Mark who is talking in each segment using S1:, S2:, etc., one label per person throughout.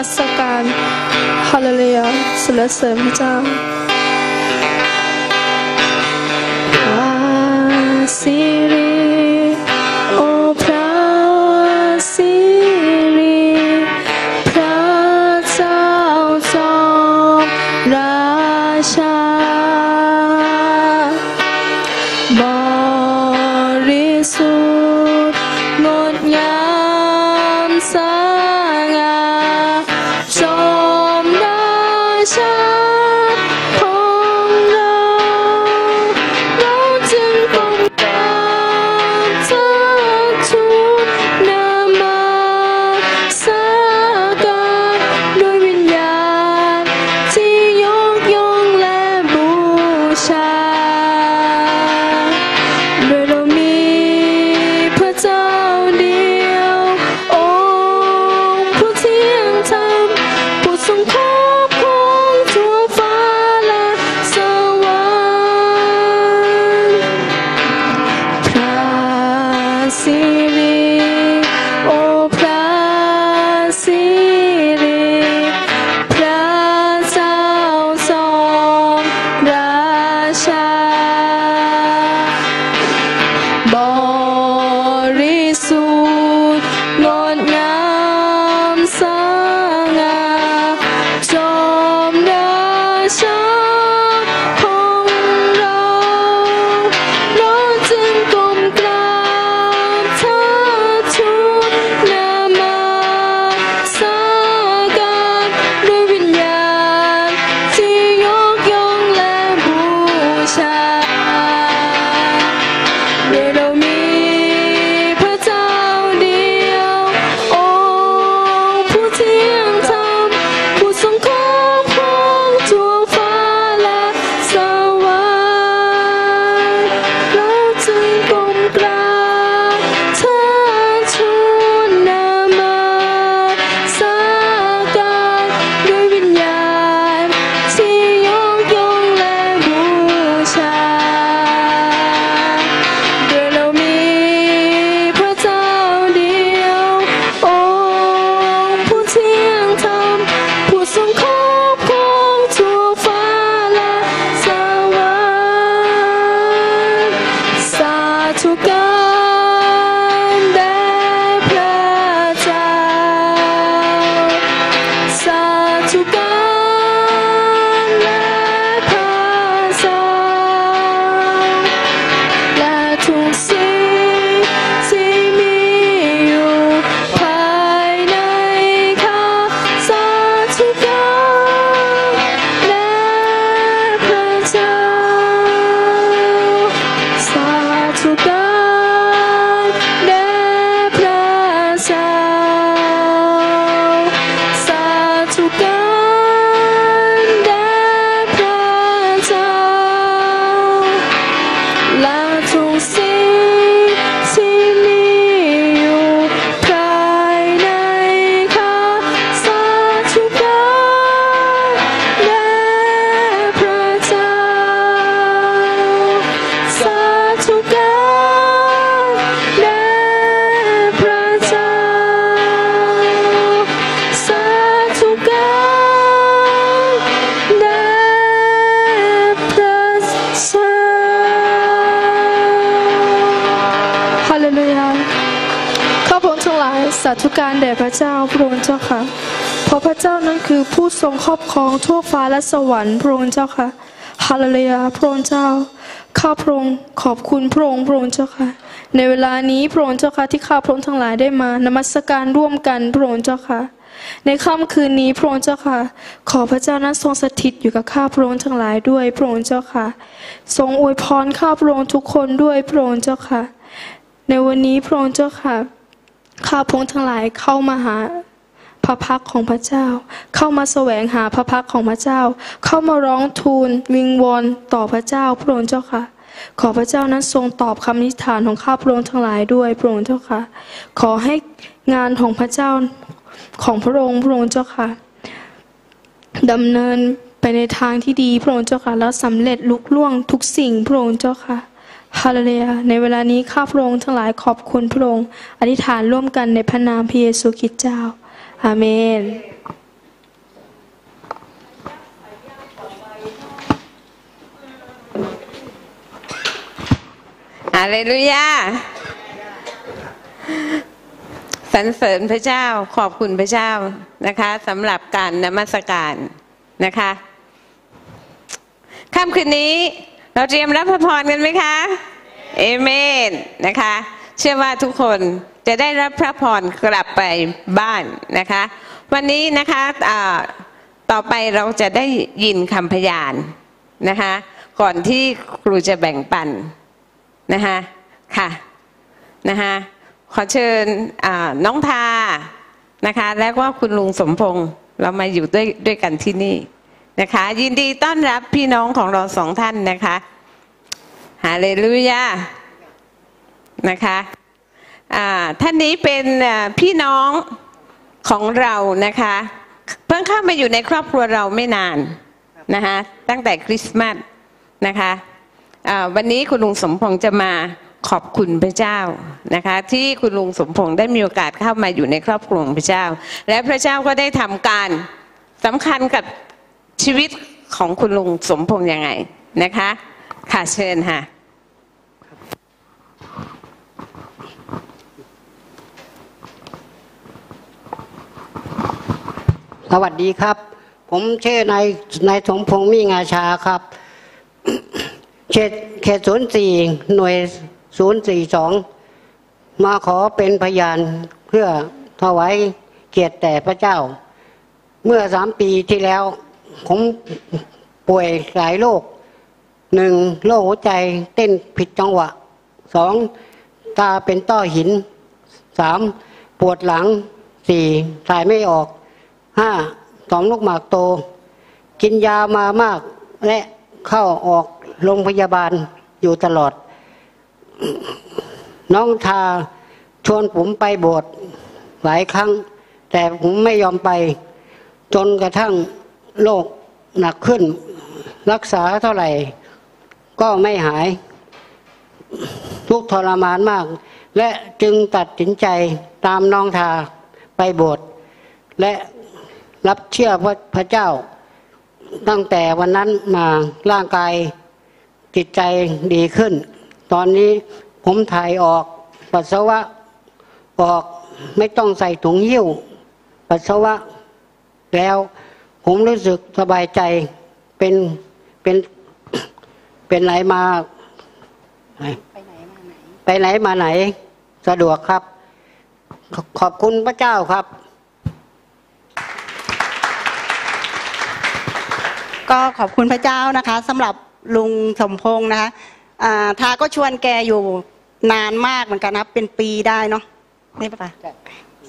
S1: มัสการฮาเลลูยาสรรเสริญพระเจ้าว่าสิริโอพระสิริพระเจ้าจอมราชา พระเจ้าพระองค์เจ้าค่ะ เพราะพระเจ้านั้นคือผู้ทรงครอบครองทั่วฟ้าและสวรรค์พระองค์เจ้าค่ะฮาเลลูยาพระองค์เจ้า ข้าพระองค์ขอบคุณพระองค์พระองค์เจ้าค่ะ ในเวลานี้พระองค์เจ้าค่ะที่ข้าพระองค์ทั้งหลายได้มานมัสการร่วมกันพระองค์เจ้าค่ะ ในค่ำคืนนี้พระองค์เจ้าค่ะ ขอพระเจ้านั้นทรงสถิตอยู่กับข้าพระองค์ทั้งหลายด้วยพระองค์เจ้าค่ะ ทรงอวยพรข้าพระองค์ทุกคนด้วยพระองค์เจ้าค่ะ ในวันนี้พระองค์เจ้าค่ะ ข้าพงค์ทั้งหลายเข้ามาหาพระพักของพระเจ้า เข้ามาแสวงหาพระพักของพระเจ้า เข้ามาร้องทูลวิงวอนต่อพระเจ้าพระองค์เจ้าค่ะ ขอพระเจ้านั้นทรงตอบคำอธิฐานของข้าพระองค์ทั้งหลายด้วยพระองค์เจ้าค่ะ ขอให้งานของพระเจ้าของพระองค์พระองค์เจ้าค่ะดำเนินไปในทางที่ดีพระองค์เจ้าค่ะแล้วสำเร็จลุกล่วงทุกสิ่งพระองค์เจ้าค่ะ ฮาเลลูยาในเวลานี้ข้าพระองค์ทั้งหลายขอบคุณพระองค์อธิษฐานร่วมกันในพระนามพระเยซูคริสต์เจ้า อาเมน
S2: อาเลลูยาสรรเสริญพระเจ้าขอบคุณพระเจ้านะคะสำหรับการนมัสการนะคะค่ำคืนนี้ เราเตรียมรับพระพรกันไหมคะเอเมนนะคะ เชื่อว่าทุกคนจะได้รับพระพรกลับไปบ้านนะคะ วันนี้นะคะต่อไปเราจะได้ยินคำพยานนะคะ ก่อนที่ครูจะแบ่งปันนะคะค่ะนะคะขอเชิญน้องทานะคะ แล้วก็คุณลุงสมพงษ์เรามาอยู่ด้วยด้วยกันที่นี่ นะคะ ยินดีต้อนรับพี่น้องของเราสองท่านนะคะฮาเลลูยานะคะท่านนี้เป็นพี่น้องของเรานะคะ เพิ่งเข้ามาอยู่ในครอบครัวเราไม่นานนะคะตั้งแต่คริสต์มาสนะคะวันนี้คุณลุงสมพงษ์จะมาขอบคุณพระเจ้านะคะ ที่คุณลุงสมพงษ์ได้มีโอกาสเข้ามาอยู่ในครอบครัวของพระเจ้า และพระเจ้าก็ได้ทำการสำคัญกับ ชีวิตของคุณลุงสมพงษ์ยังไงนะคะ ค่ะเชิญค่ะ
S3: สวัสดีครับ ผมชื่อนายนายสมพงษ์มีงาชาครับเขตเขตศูนย์สี่หน่วยศูนย์สี่สองมาขอเป็นพยานเพื่อถวายเกียรติแต่พระเจ้า เมื่อสามปีที่แล้ว ผมป่วยหลายโรคหนึ่งโรคหัวใจเต้นผิดจังหวะสองตาเป็นต้อหินสามปวดหลังสี่ถ่ายไม่ออกห้าต่อมลูกหมากโต กินยามามาก และเข้าออกโรงพยาบาลอยู่ตลอด น้องทาชวนผมไปโบสถ์หลายครั้ง แต่ผมไม่ยอมไป จนกระทั่ง โรคหนักขึ้น รักษาเท่าไหร่ ก็ไม่หาย ทุกทรมานมาก และจึงตัดสินใจตามน้องทาไปโบสถ์และรับเชื่อพระพระเจ้า ตั้งแต่วันนั้นมาร่างกายจิตใจดีขึ้น ตอนนี้ผมถ่ายออกปัสสาวะออกไม่ต้องใส่ถุงหิ้ว ปัสสาวะแล้ว ผมรู้สึกสบายใจเป็นเป็นเป็นไหนมา ไปไหนมาไหน สะดวกครับขอขอบคุณพระเจ้าครับ
S4: ก็ขอบคุณพระเจ้านะคะสำหรับลุงสมพงษ์นะคะาทาก็ชวนแกอยู่นานมากเหมือนกันนะเป็นปีได้เนาะนี่ปะปะ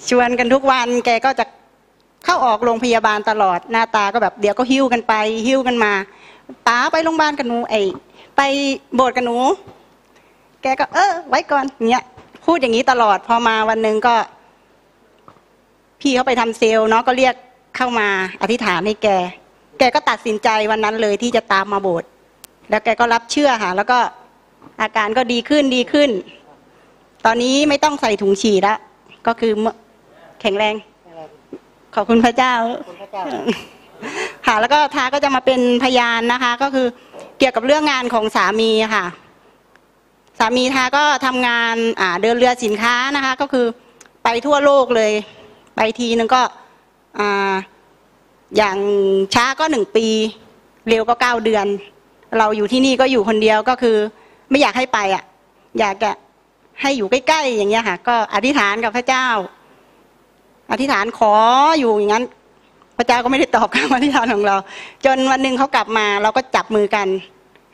S4: ชวนกันทุกวันแกก็จะ เข้าออกโรงพยาบาลตลอดหน้าตาก็แบบเดี๋ยวก็หิ้วกันไป หิ้วกันมาป้าไปโรงพยาบาลกันหนูไอไปโบสถ์กันหนู แกก็ เออ ไว้ก่อนเนี้ยพูดอย่างนี้ตลอดพอมาวันหนึ่งก็ พี่เขาไปทำเซลล์เนาะก็เรียกเข้ามาอธิษฐานให้แก แกก็ตัดสินใจวันนั้นเลยที่จะตามมาโบสถ์แล้วแกก็รับเชื่อค่ะ แล้วก็อาการก็ดีขึ้นดีขึ้น ตอนนี้ไม่ต้องใส่ถุงฉี่แล้วก็คือแข็งแรง ขอบคุณพระเจ้า ค่ะ แล้วก็ทาก็จะมาเป็นพยานนะคะ ก็คือเกี่ยวกับเรื่องงานของสามีค่ะ สามีทาก็ทำงานอ่าเดินเรือสินค้านะคะ ก็คือไปทั่วโลกเลย ไปทีนึงก็อ่าอย่างช้าก็หนึ่งปี เร็วก็เก้าเดือน เราอยู่ที่นี่ก็อยู่คนเดียวก็คือ ไม่อยากให้ไปอะ อยากจะให้อยู่ใกล้ๆอย่างเงี้ยค่ะ ก็อธิษฐานกับพระเจ้า อธิษฐานขออยู่อย่างนั้น พระเจ้าก็ไม่ได้ตอบคำอธิษฐานของเรา จนวันหนึ่งเขากลับมา เราก็จับมือกัน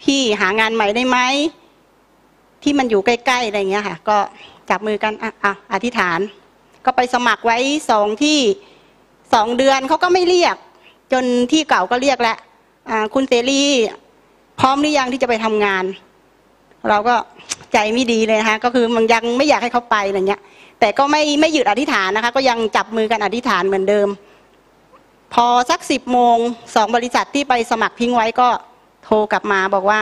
S4: พี่หางานใหม่ได้ไหมที่มันอยู่ใกล้ๆอะไรเงี้ยค่ะ ก็จับมือกันอะอะอธิษฐาน ก็ไปสมัครไว้สองที่สองเดือนเขาก็ไม่เรียก จนที่เก่าก็เรียกแล้วคุณเสรีพร้อมหรือยังที่จะไปทำงาน เราก็ใจไม่ดีเลยนะคะก็คือมันยังไม่อยากให้เขาไปอะไรเงี้ย แต่ก็ไม่ไม่หยุดอธิษฐานนะคะ ก็ยังจับมือกันอธิษฐานเหมือนเดิม พอสักสิบโมงสองบริษัทที่ไปสมัครทิ้งไว้ก็โทรกลับมาบอกว่า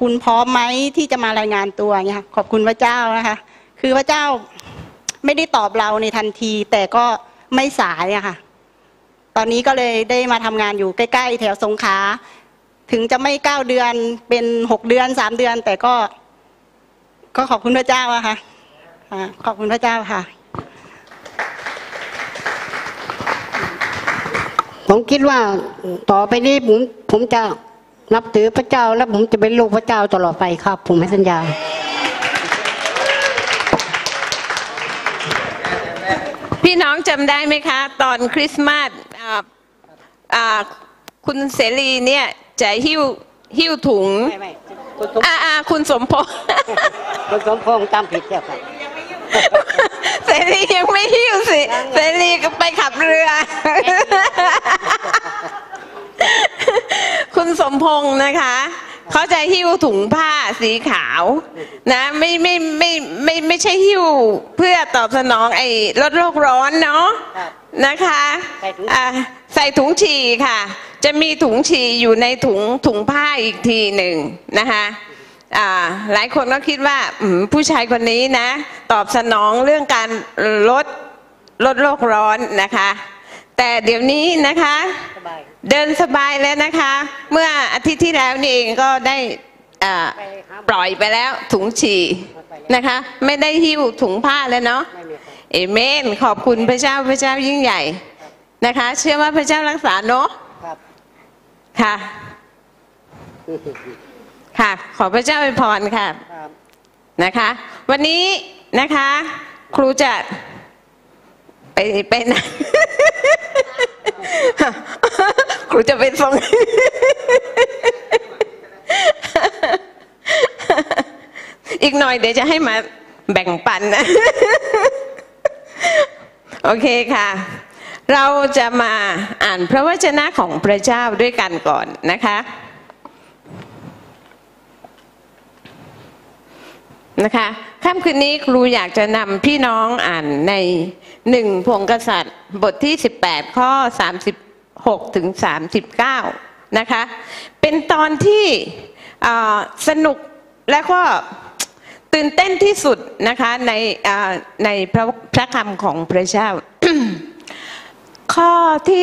S4: คุณพร้อมไหมที่จะมารายงานตัวเนี่ยขอบคุณพระเจ้านะคะ คือพระเจ้าไม่ได้ตอบเราในทันที แต่ก็ไม่สายอะค่ะ ตอนนี้ก็เลยได้มาทำงานอยู่ใกล้ ๆ แถวสงขลาถึงจะไม่เก้าเดือนเป็นหกเดือนสามเดือน แต่ก็ ก็ขอบคุณพระเจ้าอะค่ะ อ่าขอบคุณพระเจ้าค่ะ
S3: ผมคิดว่าต่อไปนี้ผมผมจะนับถือพระเจ้า และผมจะเป็นลูกพระเจ้าตลอดไปครับ ผมให้สัญญา
S2: พี่น้องจำได้ไหมคะ ตอนคริสต์มาสอ่าอ่าคุณเสรีเนี่ยจะหิ้วหิ้วถุง
S3: ไม่ไม่คุณสม
S2: อ่าอ่าคุณสมพงษ์
S3: คุณสมพงษ์จำผิดแล้วครับ
S2: เสรียังไม่หิ้วสิ เสรีก็ไปขับเรือ คุณสมพงษ์นะคะเขาจะหิ้วถุงผ้าสีขาวนะไม่ไม่ไม่ไม่ไม่ใช่หิ้วเพื่อตอบสนองไอ้ลดโลกร้อนเนาะ
S3: ครับ
S2: นะคะ
S3: ใส่ถุง
S2: อ่าใส่ถุงฉี่ค่ะ จะมีถุงฉี่อยู่ในถุงถุงผ้าอีกทีหนึ่งนะคะอ่า หลายคนก็คิดว่าอืมผู้ชายคนนี้นะ ตอบสนองเรื่องการลดลดโลกร้อนนะคะ แต่เดี๋ยวนี้นะคะ
S3: สบาย
S2: เดินสบายแล้วนะคะ เมื่ออาทิตย์ที่แล้วนี่เองก็ได้อ่า
S3: ไปหาหมอ
S2: ปล่อยไปแล้วถุงฉี่นะคะ ไม่ได้หิ้วถุงผ้าแล้วเนาะ
S3: ไม่มีครับ
S2: เอเมนขอบคุณพระเจ้าพระเจ้ายิ่งใหญ่นะคะ เชื่อว่าพระเจ้ารักษาเนาะ
S3: ครับ
S2: ค่ะ ค่ะ ขอพระเจ้าอวยพรค่ะ
S3: ครับ
S2: นะคะ วันนี้นะคะ ครูจะไปไปไหนครูจะไปส่งอีกหน่อยเดี๋ยวจะให้มาแบ่งปันนะโอเคค่ะ เราจะมาอ่านพระวจนะของพระเจ้าด้วยกันก่อนนะคะ นะคะค่ำคืนนี้ครูอยากจะนำพี่น้องอ่านในหนึ่งพงกษัตริย์ บทที่ 18 ข้อ 36 ถึง 39 นะคะ เป็นตอนที่สนุกและก็ตื่นเต้นที่สุดนะคะในในพระพระคำของพระเจ้า ข้อที่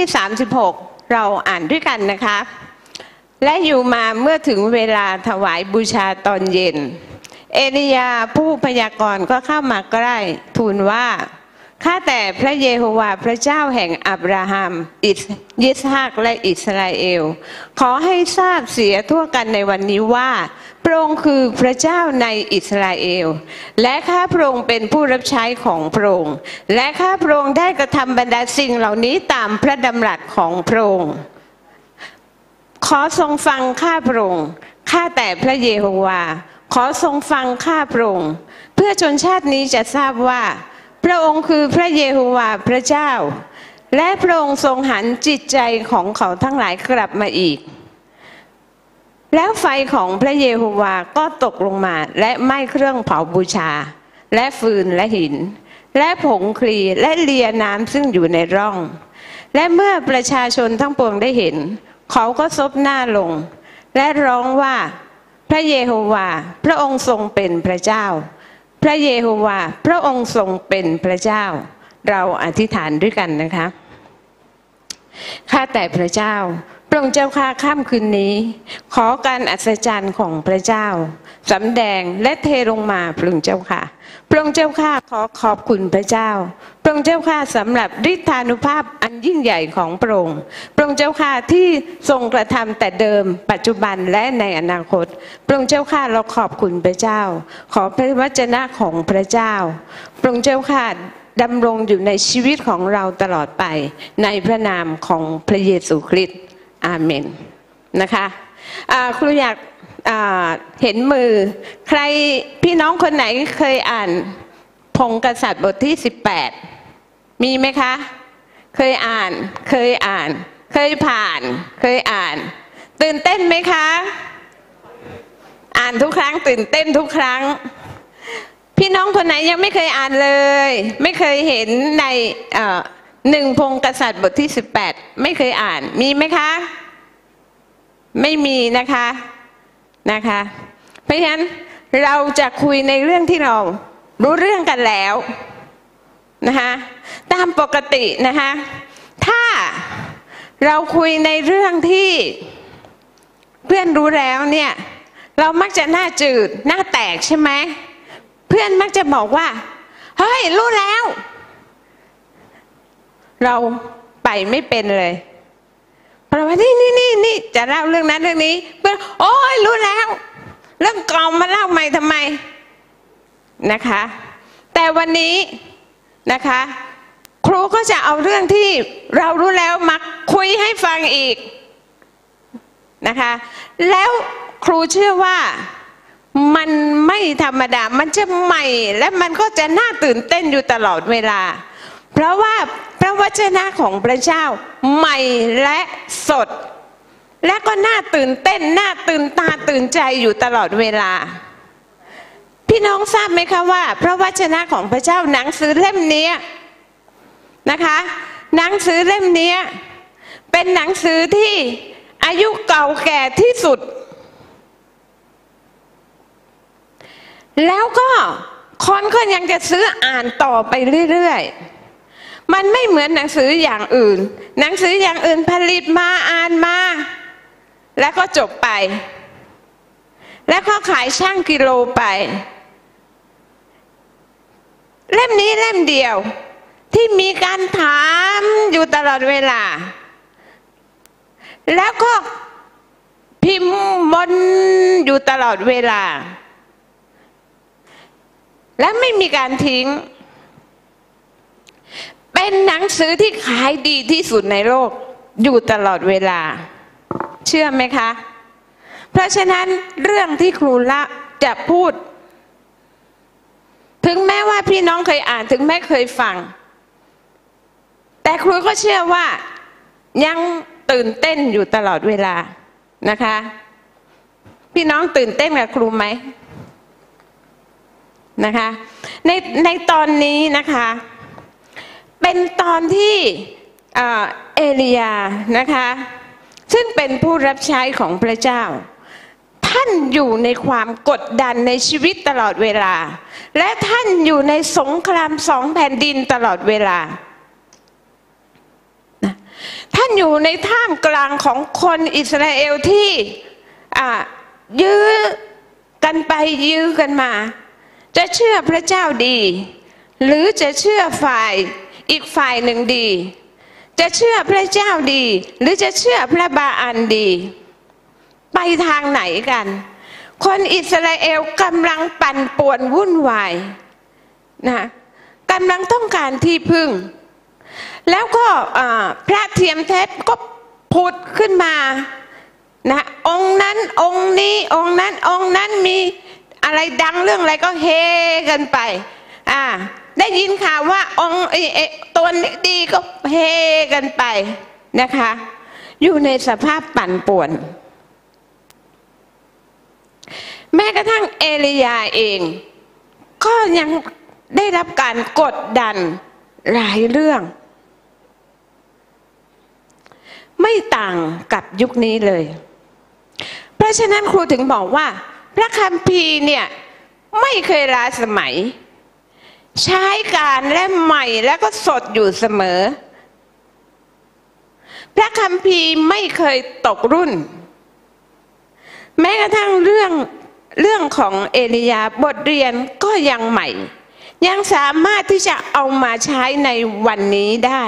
S2: 36 เราอ่านด้วยกันนะคะ และอยู่มาเมื่อถึงเวลาถวายบูชาตอนเย็น เอลียาผู้พยากรณ์ก็เข้ามาใกล้ทูลว่าข้าแต่พระเยโฮวาห์พระเจ้าแห่งอับราฮัมอิสยิสฮักและอิสราเอล ขอให้ทราบเสียทั่วกันในวันนี้ว่า พระองค์คือพระเจ้าในอิสราเอล และข้าพระองค์เป็นผู้รับใช้ของพระองค์และข้าพระองค์ได้กระทำบรรดาสิ่งเหล่านี้ตามพระดำรัสของพระองค์ขอทรงฟังข้าพระองค์ข้าแต่พระเยโฮวาห์ ขอทรงฟังข้าพระองค์เพื่อชนชาตินี้จะทราบว่า พระองค์คือพระเยโฮวาห์พระเจ้า และพระองค์ทรงหันจิตใจของเขาทั้งหลายกลับมาอีก แล้วไฟของพระเยโฮวาห์ก็ตกลงมาและไหม้เครื่องเผาบูชา และฟืนและหิน และผงคลีและเลียน้ำซึ่งอยู่ในร่อง และเมื่อประชาชนทั้งปวงได้เห็น เขาก็ซบหน้าลง และร้องว่า พระเยโฮวาห์พระองค์ทรงเป็นพระเจ้า พระเยโฮวาห์พระองค์ทรงเป็นพระเจ้า เราอธิษฐานด้วยกันนะคะข้าแต่พระเจ้า พระองค์เจ้าข้าข้ามคืนนี้ ขอการอัศจรรย์ของพระเจ้าสำแดงและเทลงมาพระองค์เจ้าค่ะ พระองค์เจ้าข้าขอขอบคุณพระเจ้า พระองค์เจ้าข้าสำหรับฤทธานุภาพอันยิ่งใหญ่ของพระองค์พระองค์เจ้าข้าที่ทรงกระทำแต่เดิม ปัจจุบันและในอนาคต พระองค์เจ้าข้าเราขอบคุณพระเจ้า ขอพระวจนะของพระเจ้า พระองค์เจ้าข้าดำรงอยู่ในชีวิตของเราตลอดไป ในพระนามของพระเยซูคริสต์อาเมนนะคะ ครูอยากเห็นมือ ใครพี่น้องคนไหนเคยอ่านพงกษัตริย์บทที่ 18 มีไหมคะ เคยอ่านเคยอ่าน เคยผ่าน เคยอ่าน ตื่นเต้นไหมคะ อ่านทุกครั้ง ตื่นเต้นทุกครั้ง พี่น้องคนไหนยังไม่เคยอ่านเลย ไม่เคยเห็นในหนึ่งพงกษัตริย์บทที่ 18 ไม่เคยอ่านมีไหมคะ ไม่มีนะคะนะคะ เพราะฉะนั้นเราจะคุยในเรื่องที่เรารู้เรื่องกันแล้วนะคะตามปกตินะคะถ้าเราคุยในเรื่องที่เพื่อนรู้แล้วเนี่ยเรามักจะหน้าจืดหน้าแตกใช่ไหมเพื่อนมักจะบอกว่า เฮ้ย รู้แล้ว เราไปไม่เป็นเลย เราะว่านี่นี่นี่นี่จะเล่าเรื่องนั้นเรื่องนี้เพื่อโอ้ยรู้แล้ว เรื่องก่ามาเล่าใหม่ทำไมนะคะ แต่วันนี้นะคะ ครูก็จะเอาเรื่องที่เรารู้แล้วมาคุยให้ฟังอีกนะคะ แล้วครูเชื่อว่ามันไม่ธรรมดา มันจะใหม่และมันก็จะน่าตื่นเต้นอยู่ตลอดเวลา เพราะว่าพระวจนะของพระเจ้าใหม่และสด และก็น่าตื่นเต้นน่าตื่นตาตื่นใจอยู่ตลอดเวลา พี่น้องทราบไหมคะว่า พระวจนะของพระเจ้าหนังสือเล่มนี้นะคะ หนังสือเล่มนี้เป็นหนังสือที่อายุเก่าแก่ที่สุด แล้วก็คนก็ยังจะซื้ออ่านต่อไปเรื่อยๆ มันไม่เหมือนหนังสืออย่างอื่น หนังสืออย่างอื่นผลิตมาอ่านมา แล้วก็จบไป แล้วก็ขายช่างกิโลไป เล่มนี้เล่มเดียว ที่มีการถามอยู่ตลอดเวลา แล้วก็พิมพ์บนอยู่ตลอดเวลา และไม่มีการทิ้ง เป็นหนังสือที่ขายดีที่สุดในโลก อยู่ตลอดเวลา เชื่อไหมคะ เพราะฉะนั้นเรื่องที่ครูละจะพูด ถึงแม้ว่าพี่น้องเคยอ่านถึงแม้เคยฟัง แต่ครูก็เชื่อว่ายังตื่นเต้นอยู่ตลอดเวลานะคะ พี่น้องตื่นเต้นกับครูไหมนะคะ ในในตอนนี้นะคะ เป็นตอนที่เอลียานะคะ ซึ่งเป็นผู้รับใช้ของพระเจ้า ท่านอยู่ในความกดดันในชีวิตตลอดเวลา และท่านอยู่ในสงครามสองแผ่นดินตลอดเวลา ท่านอยู่ในท่ามกลางของคนอิสราเอลที่ยื้อกันไปยื้อกันมา จะเชื่อพระเจ้าดี หรือจะเชื่อฝ่าย อีกฝ่ายหนึ่งดี จะเชื่อพระเจ้าดี หรือจะเชื่อพระบาอันดี ไปทางไหนกัน คนอิสราเอลกำลังปั่นป่วนวุ่นวายนะกำลังต้องการที่พึ่ง แล้วก็พระเทียมเทพก็ผุดขึ้นมานะองค์นั้นองค์นี้องค์นั้นองค์นั้นมีอะไรดังเรื่องอะไรก็เฮกันไป อ่า ได้ยินข่าวว่าองค์ตัวนดีก็เฮกันไปนะคะ อยู่ในสภาพปั่นป่วน แม้กระทั่งเอลียาเอง ก็ยังได้รับการกดดันหลายเรื่อง ไม่ต่างกับยุคนี้เลย เพราะฉะนั้นครูถึงบอกว่า พระคัมภีร์เนี่ย ไม่เคยล้าสมัย ใช้การและใหม่แล้วก็สดอยู่เสมอ พระคัมภีร์ไม่เคยตกรุ่น แม้กระทั่งเรื่องเรื่องของเอลียาบทเรียนก็ยังใหม่ ยังสามารถที่จะเอามาใช้ในวันนี้ได้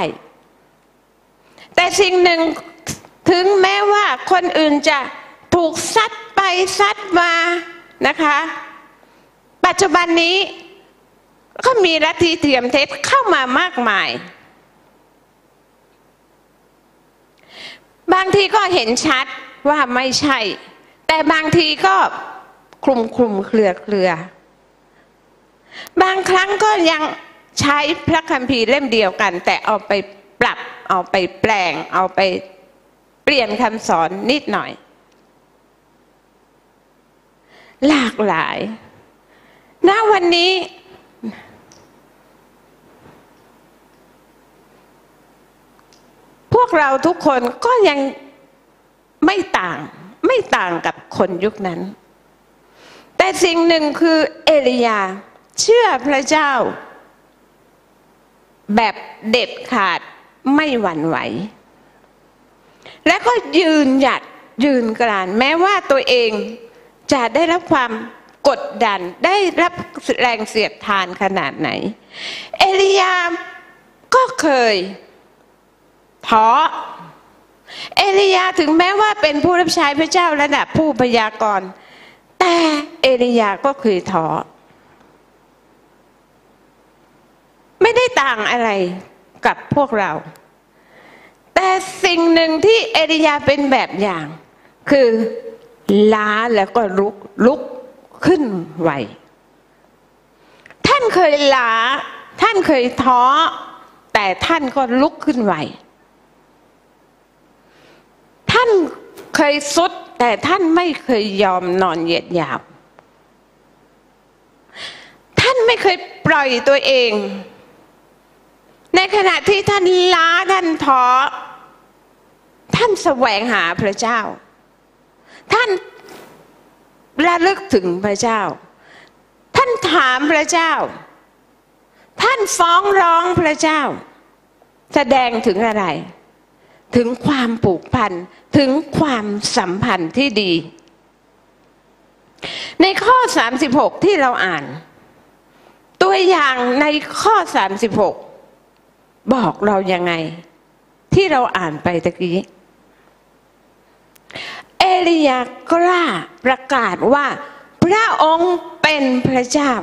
S2: แต่สิ่งหนึ่งถึงแม้ว่าคนอื่นจะถูกซัดไปซัดมานะคะ ปัจจุบันนี้ ก็มีลัทธิเทียมเท็จเข้ามามากมาย บางทีก็เห็นชัดว่าไม่ใช่ แต่บางทีก็คลุมคลุมเครือเครือบางครั้งก็ยังใช้พระคัมภีร์เล่มเดียวกัน แต่เอาไปปรับ เอาไปแปลง เอาไปเปลี่ยนคำสอนนิดหน่อย หลากหลายณวันนี้ พวกเราทุกคนก็ยังไม่ต่าง ไม่ต่างกับคนยุคนั้น แต่สิ่งหนึ่งคือเอลียา เชื่อพระเจ้า แบบเด็ดขาดไม่หวั่นไหว และก็ยืนหยัดยืนกราน แม้ว่าตัวเองจะได้รับความกดดันได้รับแรงเสียดทานขนาดไหน เอลียาก็เคย ท้อเอลียาถึงแม้ว่าเป็นผู้รับใช้พระเจ้าระดับผู้พยากรณ์แต่เอลียาก็เคยท้อไม่ได้ต่างอะไรกับพวกเรา แต่สิ่งหนึ่งที่เอลียาเป็นแบบอย่าง คือล้าแล้วก็ลุกลุกขึ้นไหวท่านเคยล้า ท่านเคยท้อ แต่ท่านก็ลุกขึ้นไหว ท่านเคยสุด แต่ท่านไม่เคยยอมนอนเหยียดหยาบ ท่านไม่เคยปล่อยตัวเอง ในขณะที่ท่านล้าท่านท้อท่านแสวงหาพระเจ้า ท่านระลึกถึงพระเจ้า ท่านถามพระเจ้า ท่านฟ้องร้องพระเจ้า แสดงถึงอะไร ถึงความผูกพัน ถึงความสัมพันธ์ที่ดี ในข้อ 36 ที่เราอ่าน ตัวอย่างในข้อ 36 บอกเรายังไง ที่เราอ่านไปตะกี้ เอลียากล้าประกาศว่า พระองค์เป็นพระเจ้า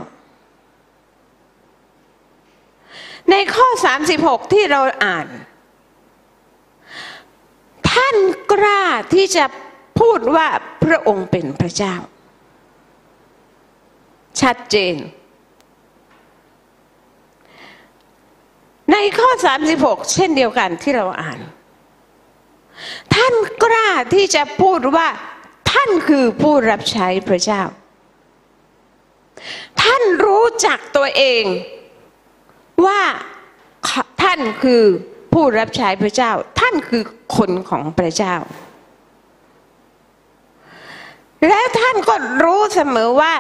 S2: ในข้อ 36 ที่เราอ่าน ท่านกล้าที่จะพูดว่าพระองค์เป็นพระเจ้า ชัดเจน ในข้อ 36 เช่นเดียวกันที่เราอ่าน ท่านกล้าที่จะพูดว่าท่านคือผู้รับใช้พระเจ้า ท่านรู้จักตัวเองว่าท่านคือ ผู้รับใช้พระเจ้า ท่านคือคนของพระเจ้า และท่านก็รู้เสมอว่า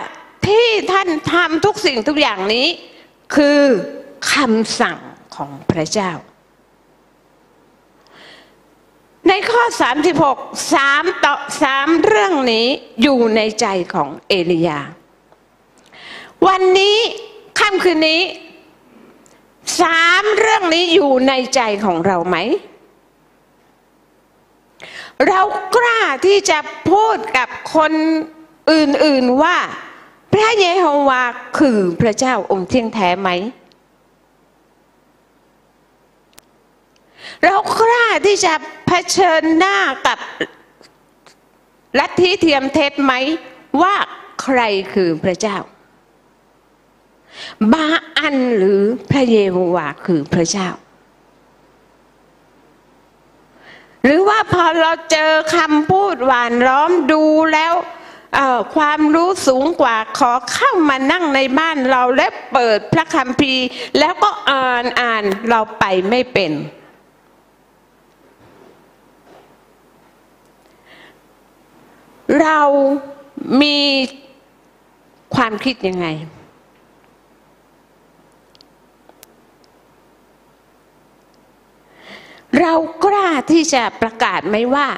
S2: ที่ท่านทำทุกสิ่งทุกอย่างนี้ คือคำสั่งของพระเจ้า ในข้อ 36สามต่อสามเรื่องนี้อยู่ในใจของเอลียา วันนี้ค่ำคืนนี้ สามเรื่องนี้อยู่ในใจของเราไหม เรากล้าที่จะพูดกับคนอื่นๆว่า พระเยโฮวาคือพระเจ้าองค์เที่ยงแท้ไหม เรากล้าที่จะเผชิญหน้ากับลัทธิเทียมเท็จไหมว่าใครคือพระเจ้า บาอันหรือพระเยโฮวาคือพระเจ้า หรือว่าพอเราเจอคำพูดหวานล้อมดูแล้วความรู้สูงกว่าขอเข้ามานั่งในบ้านเราและเปิดพระคัมภีร์ แล้วก็อ่านอ่านเราไปไม่เป็น เรามีความคิดยังไง เรากล้าที่จะประกาศไหมว่า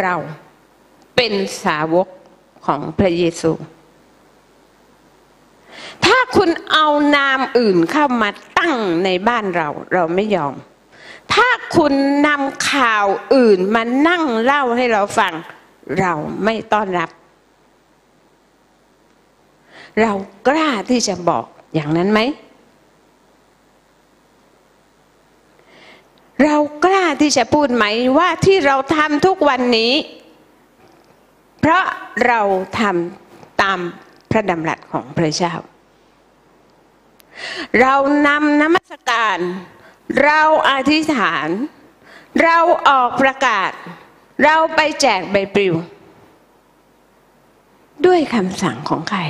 S2: เราเป็นสาวกของพระเยซู ถ้าคุณเอานามอื่นเข้ามาตั้งในบ้านเรา เราไม่ยอม ถ้าคุณนำข่าวอื่นมานั่งเล่าให้เราฟัง เราไม่ต้อนรับ เรากล้าที่จะบอกอย่างนั้นไหม เรากล้าที่จะพูดไหมว่าที่เราทำทุกวันนี้ เพราะเราทำตามพระดำรัสของพระเจ้า เรานำนมัสการ เราอธิษฐาน เราออกประกาศ เราไปแจกใบปลิว ด้วยคำสั่งของใคร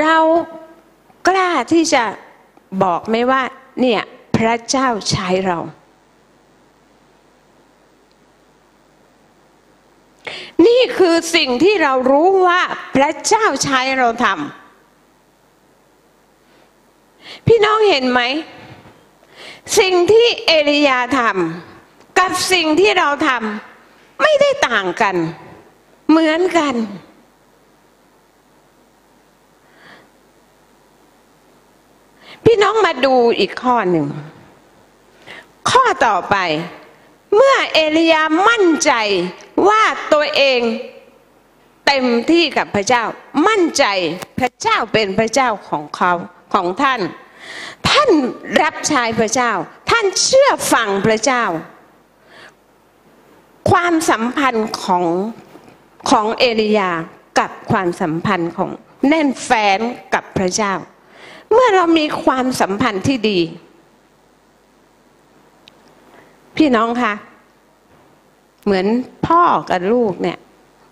S2: เรากล้าที่จะบอกไหมว่า เนี่ยพระเจ้าใช้เรา นี่คือสิ่งที่เรารู้ว่าพระเจ้าใช้เราทำพี่น้องเห็นไหม สิ่งที่เอลียาทำกับสิ่งที่เราทำไม่ได้ต่างกัน เหมือนกัน พี่น้องมาดูอีกข้อหนึ่ง ข้อต่อไป เมื่อเอลียามั่นใจว่าตัวเองเต็มที่กับพระเจ้า มั่นใจพระเจ้าเป็นพระเจ้าของเขาของท่าน ท่านรับใช้พระเจ้า ท่านเชื่อฟังพระเจ้า ความสัมพันธ์ของของเอลียากับความสัมพันธ์ของแน่นแฟนกับพระเจ้า เมื่อเรามีความสัมพันธ์ที่ดี พี่น้องคะเหมือนพ่อกับลูกเนี่ย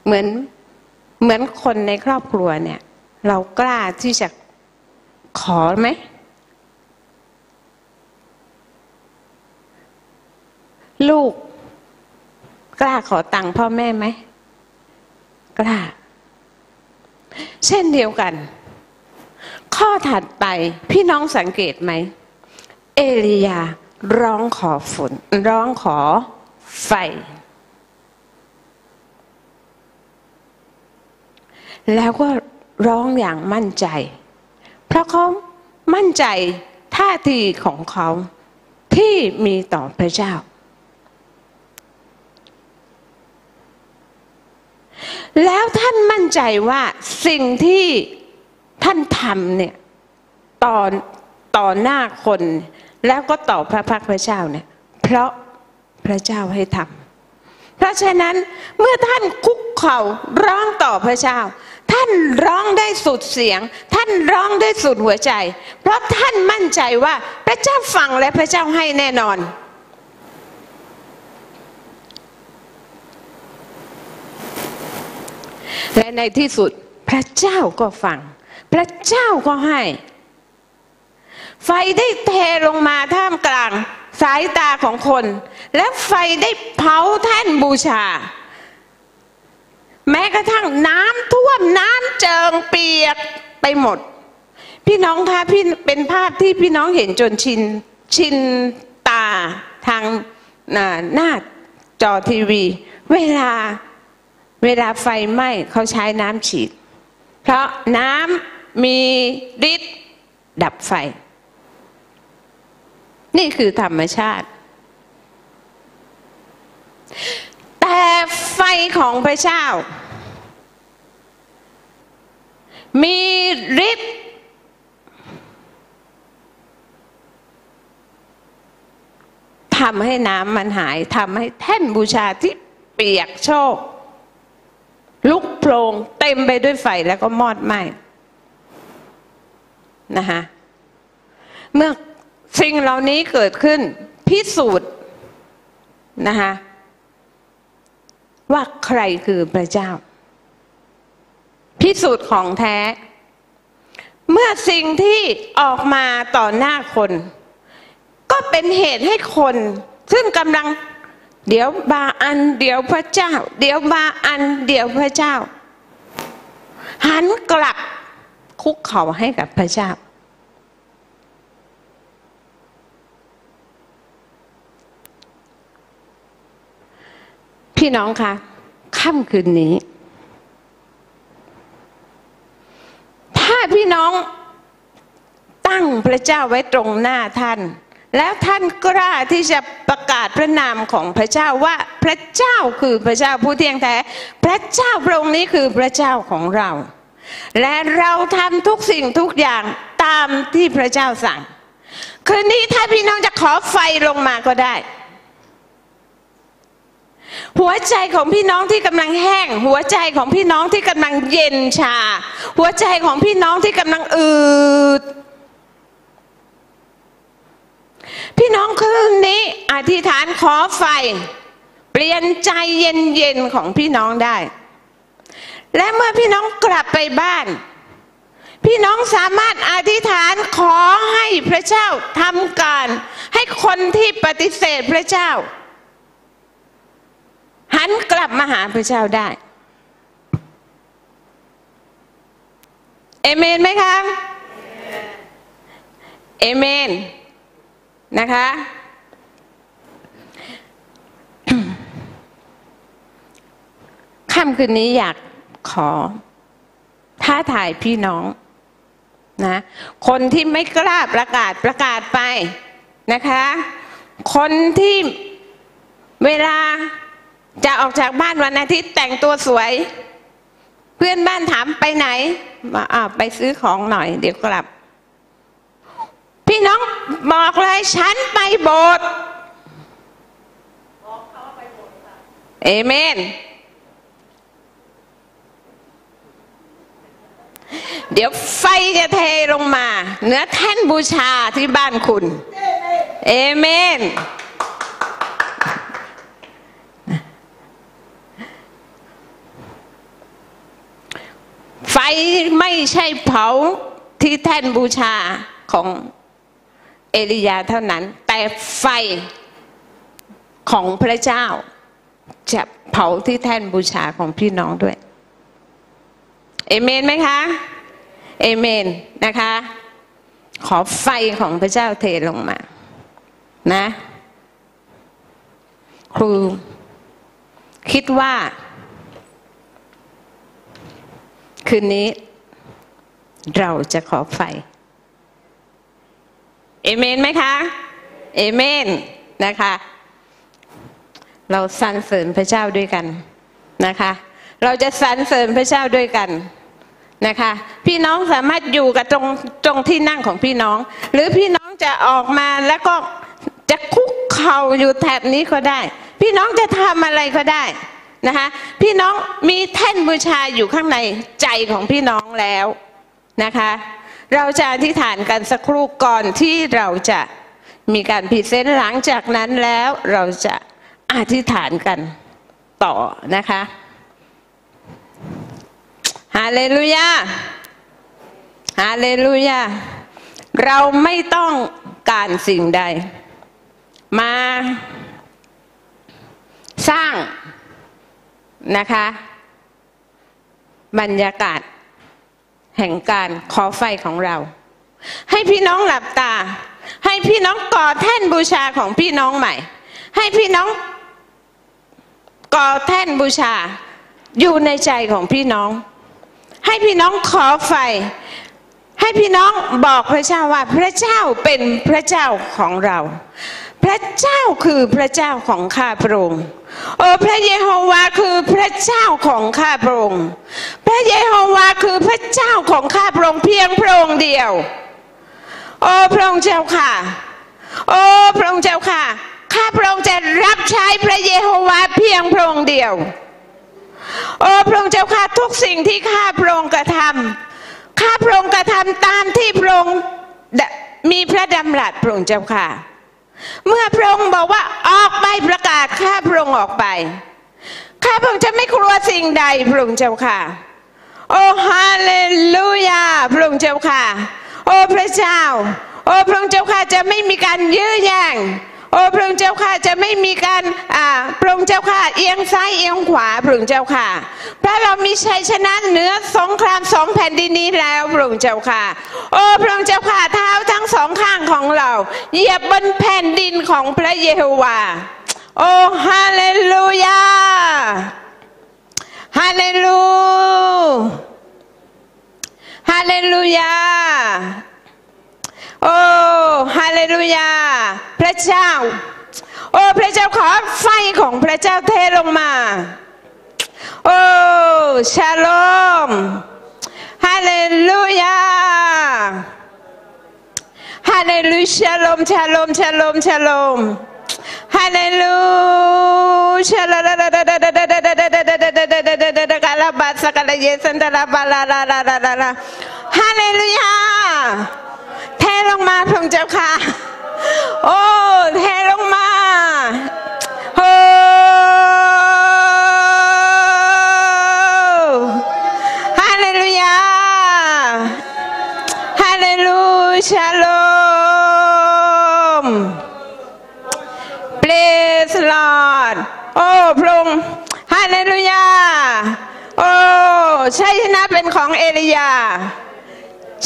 S2: เหมือนเหมือนคนในครอบครัวเนี่ย เรากล้าที่จะขอไหมลูก กล้าขอตังค์พ่อแม่ไหม กล้า เช่นเดียวกัน ข้อถัดไปพี่น้องสังเกตไหม เอลียาร้องขอฝน ร้องขอไฟ แล้วก็ร้องอย่างมั่นใจ เพราะเขามั่นใจท่าทีของเขาที่มีต่อพระเจ้า แล้วท่านมั่นใจว่าสิ่งที่ ท่านทำเนี่ยต่อต่อหน้าคน แล้วก็ต่อพระพักพระเจ้าเนี่ย เพราะพระเจ้าให้ทำเพราะฉะนั้นเมื่อท่านคุกเข่าร้องต่อพระเจ้า ท่านร้องได้สุดเสียง ท่านร้องได้สุดหัวใจ เพราะท่านมั่นใจว่าพระเจ้าฟังและพระเจ้าให้แน่นอนและในที่สุดพระเจ้าก็ฟัง พระเจ้าก็ให้ ไฟได้เทลงมาท่ามกลางสายตาของคน และไฟได้เผาแท่นบูชา แม้กระทั่งน้ำท่วมน้ำเจิงเปียกไปหมด พี่น้องคะพี่เป็นภาพที่พี่น้องเห็นจนชินชินตาทางหน้าหน้าจอทีวี เวลาเวลาไฟไหม้เขาใช้น้ำฉีด เพราะน้ำ มีฤทธิ์ดับไฟ นี่คือธรรมชาติ แต่ไฟของพระเจ้า มีฤทธิ์ทำให้น้ำมันหายทำให้แท่นบูชาที่เปียกโชกลุกโพลงเต็มไปด้วยไฟแล้วก็มอดไหม้ นะคะเมื่อสิ่งเหล่านี้เกิดขึ้น พิสูจน์นะคะว่าใครคือพระเจ้า พิสูจน์ของแท้ เมื่อสิ่งที่ออกมาต่อหน้าคน ก็เป็นเหตุให้คน ซึ่งกำลัง เดี๋ยวบาอัน เดี๋ยวพระเจ้า เดี๋ยวบาอัน เดี๋ยวพระเจ้า หันกลับ คุกเข่าให้กับพระเจ้า พี่น้องคะค่ำคืนนี้ ถ้าพี่น้องตั้งพระเจ้าไว้ตรงหน้าท่าน แล้วท่านกล้าที่จะประกาศพระนามของพระเจ้าว่าพระเจ้าคือพระเจ้าผู้เที่ยงแท้ พระเจ้าพระองค์นี้คือพระเจ้าของเรา และเราทำทุกสิ่งทุกอย่างตามที่พระเจ้าสั่ง คืนนี้ถ้าพี่น้องจะขอไฟลงมาก็ได้ หัวใจของพี่น้องที่กำลังแห้ง หัวใจของพี่น้องที่กำลังเย็นชา หัวใจของพี่น้องที่กำลังอืดพี่น้องคืนนี้อธิษฐานขอไฟ เปลี่ยนใจเย็นๆของพี่น้องได้ และเมื่อพี่น้องกลับไปบ้าน พี่น้องสามารถอธิษฐานขอให้พระเจ้าทำการ ให้คนที่ปฏิเสธพระเจ้า หันกลับมาหาพระเจ้าได้เอเมนไหมคะเอเมนนะคะคำคืนนี้อยาก ขอท้าทายพี่น้องนะคนที่ไม่กล้าประกาศประกาศไปนะคะ คนที่เวลาจะออกจากบ้านวันอาทิตย์แต่งตัวสวย เพื่อนบ้านถามไปไหนมาอ่าไปซื้อของหน่อย เดี๋ยวกลับ พี่น้องบอกเลยฉันไปโบสถ์เอเมน เดี๋ยวไฟจะเทลงมา เนื้อแท่นบูชาที่บ้านคุณ เอเมน ไฟไม่ใช่เผาที่แท่นบูชาของเอลียาเท่านั้น แต่ไฟของพระเจ้าจะเผาที่แท่นบูชาของพี่น้องด้วย เอเมนไหมคะเอเมนนะคะ ขอไฟของพระเจ้าเทลงมา นะ ครู คิดว่า คืนนี้ เราจะขอไฟ เอเมนไหมคะ เอเมนนะคะ เราสรรเสริญพระเจ้าด้วยกันนะคะ เราจะสรรเสริญพระเจ้าด้วยกัน นะคะ พี่น้องสามารถอยู่กับตรงตรงที่นั่งของพี่น้อง หรือพี่น้องจะออกมาแล้วก็จะคุกเข่าอยู่แถบนี้ก็ได้ พี่น้องจะทำอะไรก็ได้นะคะพี่น้องมีแท่นบูชาอยู่ข้างในใจของพี่น้องแล้วนะคะ เราจะอธิษฐานกันสักครู่ก่อนที่เราจะมีการพรีเซนต์หลังจากนั้นแล้วเราจะอธิษฐานกันต่อนะคะ ฮาเลลูยาฮาเลลูยาเราไม่ต้องการสิ่งใด มาสร้างนะคะ บรรยากาศ แห่งการขอไฟของเรา ให้พี่น้องหลับตา ให้พี่น้องก่อแท่นบูชาของพี่น้องใหม่ ให้พี่น้องก่อแท่นบูชาอยู่ในใจของพี่น้อง ให้พี่น้องขอไฟ ให้พี่น้องบอกพระเจ้าว่าพระเจ้าเป็นพระเจ้าของเรา พระเจ้าคือพระเจ้าของข้าพระองค์โอ้พระเยโฮวาคือพระเจ้าของข้าพระองค์พระเยโฮวาคือพระเจ้าของข้าพระองค์เพียงพระองค์เดียว โอ้พระองค์เจ้าค่ะ โอ้พระองค์เจ้าค่ะ ข้าพระองค์จะรับใช้พระเยโฮวาเพียงพระองค์เดียว โอ้พระองค์เจ้าค่ะทุกสิ่งที่ข้าพระองค์กระทำข้าพระองค์กระทำตามที่พระองค์มีพระดำรัสพระองค์เจ้าค่ะ เมื่อพระองค์บอกว่าออกไปประกาศข้าพระองค์ออกไปข้าพระองค์จะไม่กลัวสิ่งใดพระองค์เจ้าค่ะ โอ้ฮาเลลูยาพระองค์เจ้าค่ะ โอ้พระเจ้า โอ้พระองค์เจ้าค่ะจะไม่มีการยื้อแย่ง โอ้พระองค์เจ้าค่ะจะไม่มีการอ่าพระองค์เจ้าค่ะเอียงซ้ายเอียงขวาพระองค์เจ้าค่ะเพราะเรามีชัยชนะเหนือสงครามสองแผ่นดินนี้แล้วพระองค์เจ้าค่ะ โอ้พระองค์เจ้าค่ะเท้าทั้งสองข้างของเราเหยียบบนแผ่นดินของพระเยโฮวาโอ้ฮาเลลูยาฮาเลลูฮาเลลูยา โอ้ฮาเลลูยา พระเจ้า โอ้พระเจ้าขอไฟของพระเจ้าเทลงมา โอ้ชาโลมฮาเลลูยาฮาเลลูชาโลมชาโลมชาโลมชาโลมฮาเลลูชาลาลาลาลาลาลาลาลาลาลาลาลาลาลาลาบาสกาลเยสันตาลาบาลาลาลาลาลาลาฮาเลลูยา ลงมาพระองค์เจ้าค่ะ โอ้เทลงมาโอ้ฮาเลลูยาฮาเลลูชาโลม Praise Lord โอ้พระองค์ฮาเลลูยาโอ้ชัยชนะเป็นของเอลียา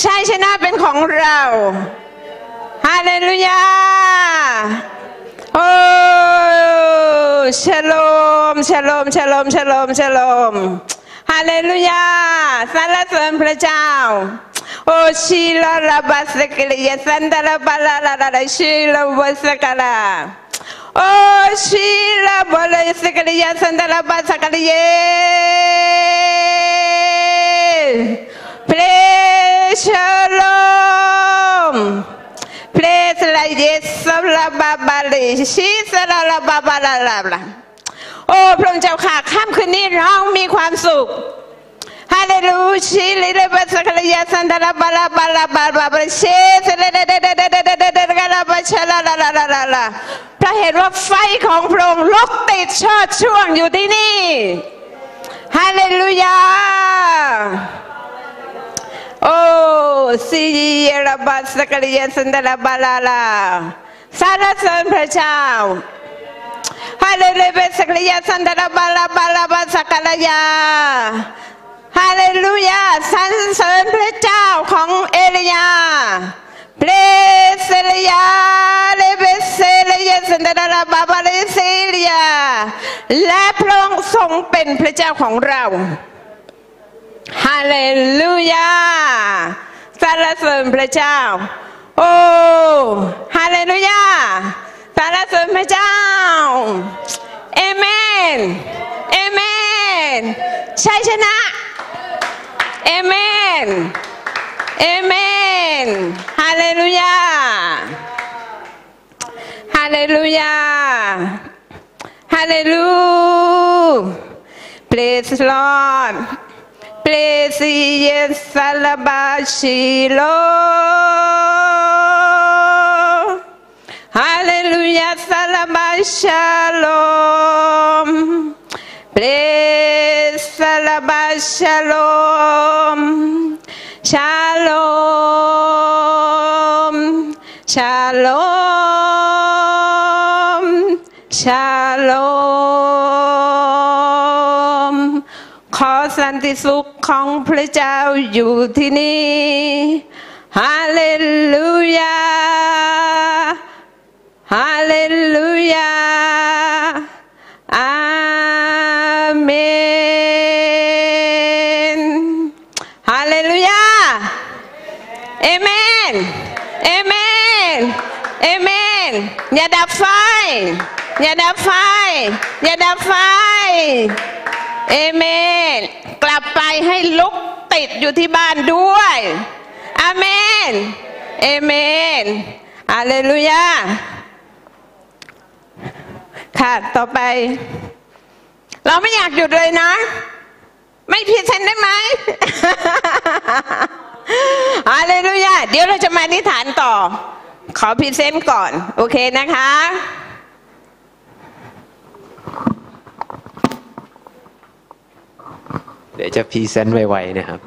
S2: ชัยชนะเป็นของเราฮาเลลูยาโอ้ชโลมชโลมชโลมชโลมชโลมฮาเลลูยาสรรเสริญพระเจ้าโอชิลาลาบาสกลยสันดาลาบาลาลาลาชิลาบาสกลาโอชิลาบาลาสกลยสันดาลาบาสกลเย Praise Shalom. Praise la Yesu la Baba le shi sa la la Baba la la la โอ้พระองค์เจ้าค่ะค่ำคืนนี้เรามีความสุขฮาเลลูชิลิเลบัสกัลยาสันดาลาบาลาบาลาบาลาบาเชสเลเดเดเดเดเดเดเดเดกาลาบาชลาลาลาลาลาลาพระเห็นว่าไฟของพระองค์ลุกติดชอดช่วงอยู่ที่นี่ฮาเลลูยา Oh, Siji Yerabad Sakariya Sandala Balala. Sana San Prachao. Hallelujah Sakariya Sandala Bala Bala Sakalaya. Hallelujah สันเสริญพระเจ้าของเอลียาเพลสเลียาเลเบเซเลยสันดาราบาบาเลเซเลียและพระองค์ทรงเป็นพระเจ้าของเรา ฮาเลลูยาสรรเสริญพระเจ้า โอ้ฮาเลลูยาสรรเสริญพระเจ้าเอเมนเอเมนชัยชนะเอเมนเอเมนฮาเลลูยาฮาเลลูยาฮาเลลู praise Lord Praise yes salabashilo Hallelujah salabashalom Praise salabashalom Shalom Shalom Shalom ขอสันติสุข ของพระเจ้าอยู่ที่นี่ฮาเลลูยาฮาเลลูยาอาเมนฮาเลลูยาเอเมนเอเมนเอเมนอย่าดับไฟ อย่าดับไฟ อย่าดับไฟ เอเมน กลับไปให้ลุกติดอยู่ที่บ้านด้วยอาเมนเอเมนฮาเลลูยาค่ะ ต่อไป เราไม่อยากหยุดเลยนะ ไม่ present ได้ไหมฮาเลลูยาเดี๋ยวเราจะมาอธิษฐานต่อ ขอ present ก่อน โอเคนะคะ
S5: เดี๋ยวจะ present ไวๆนะครับ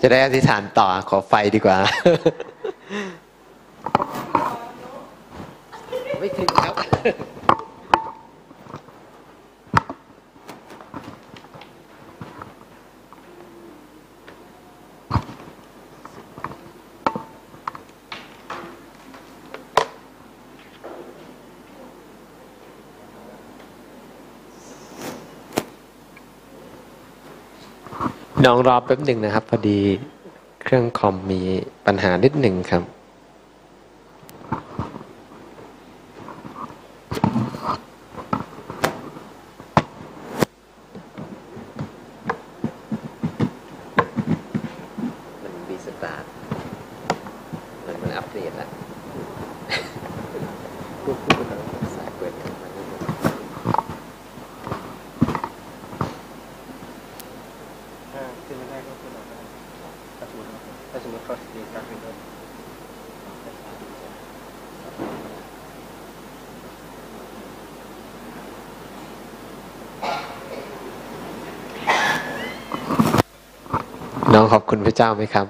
S5: จะได้อธิษฐานต่อขอไฟดีกว่า ไม่ถึงครับ น้องรอแป๊บหนึ่งนะครับ พอดีเครื่องคอมมีปัญหานิดหนึ่งครับ มันรีสตาร์ทมันมันอัปเดตแล้วพูดพูดกันสายเปิดกันมานิดนึง
S6: ถ้าขึ้นไม่ได้ก็ขึ้นออกได้ถ้าสมม ติถ้าสมมติเขาสตรีทการขึ้นรถ
S5: น้องขอบคุณพระเจ้าไหมครับ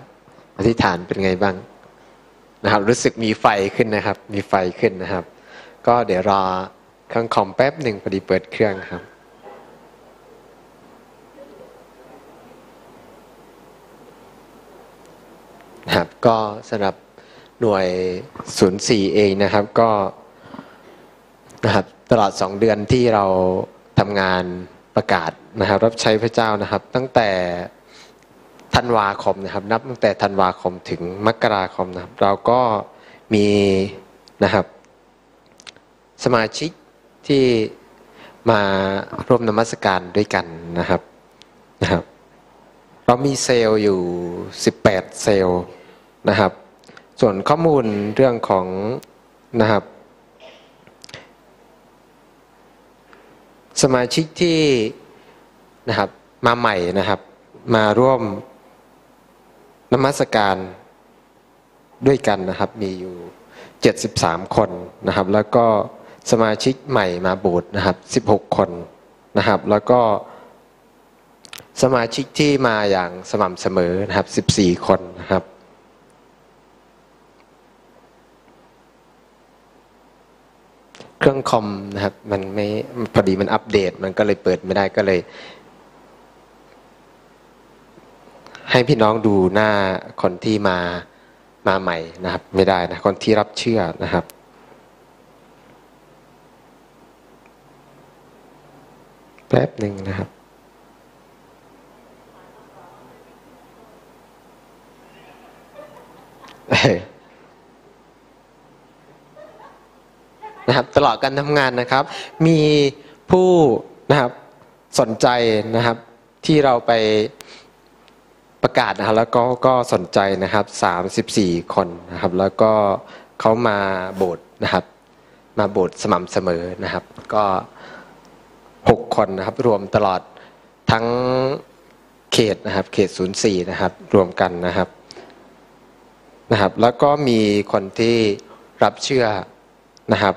S5: อธิษฐานเป็นไงบ้างนะครับ รู้สึกมีไฟขึ้นนะครับ มีไฟขึ้นนะครับ ก็เดี๋ยวรอเครื่องคอมแป๊บหนึ่งพอดีเปิดเครื่องครับ นะครับ ก็สำหรับหน่วย 04 เองนะครับก็นะครับตลอด 2 เดือนที่เราทำงานประกาศนะครับ รับใช้พระเจ้านะครับ ตั้งแต่ธันวาคมนะครับ นับตั้งแต่ธันวาคมถึงมกราคมนะครับ เราก็มีนะครับสมาชิกที่มาร่วมนมัสการด้วยกันนะครับนะครับ เรามีเซลล์อยู่ 18 เซลล์ นะครับ ส่วนข้อมูลเรื่องของนะครับ สมาชิกที่นะครับมาใหม่นะครับ มาร่วมนมัสการด้วยกันนะครับ มีอยู่ 73 คนนะครับ แล้วก็สมาชิกใหม่มาบสถ์นะครับ 16 คนนะครับ แล้วก็สมาชิกที่มาอย่างสม่ำเสมอนะครับ 14 คนนะครับ เครื่องคอมนะครับ มันไม่พอดีมันอัปเดต มันก็เลยเปิดไม่ได้ก็เลย ให้พี่น้องดูหน้าคนที่มามาใหม่นะครับ ไม่ได้นะคนที่รับเชื่อนะครับแป๊บหนึ่งนะครับเนะครับตลอดการทำงานนะครับ มีผู้นะครับสนใจนะครับที่เราไปประกาศนะครับแล้วก็ก็สนใจนะครับ 34 คนนะครับ แล้วก็เขามาโบสถ์นะครับ มาโบสถ์สม่ำเสมอนะครับ ก็ 6 คนนะครับ รวมตลอดทั้งเขตนะครับ เขต 04 นะครับ รวมกันนะครับนะครับ แล้วก็มีคนที่รับเชื่อนะครับ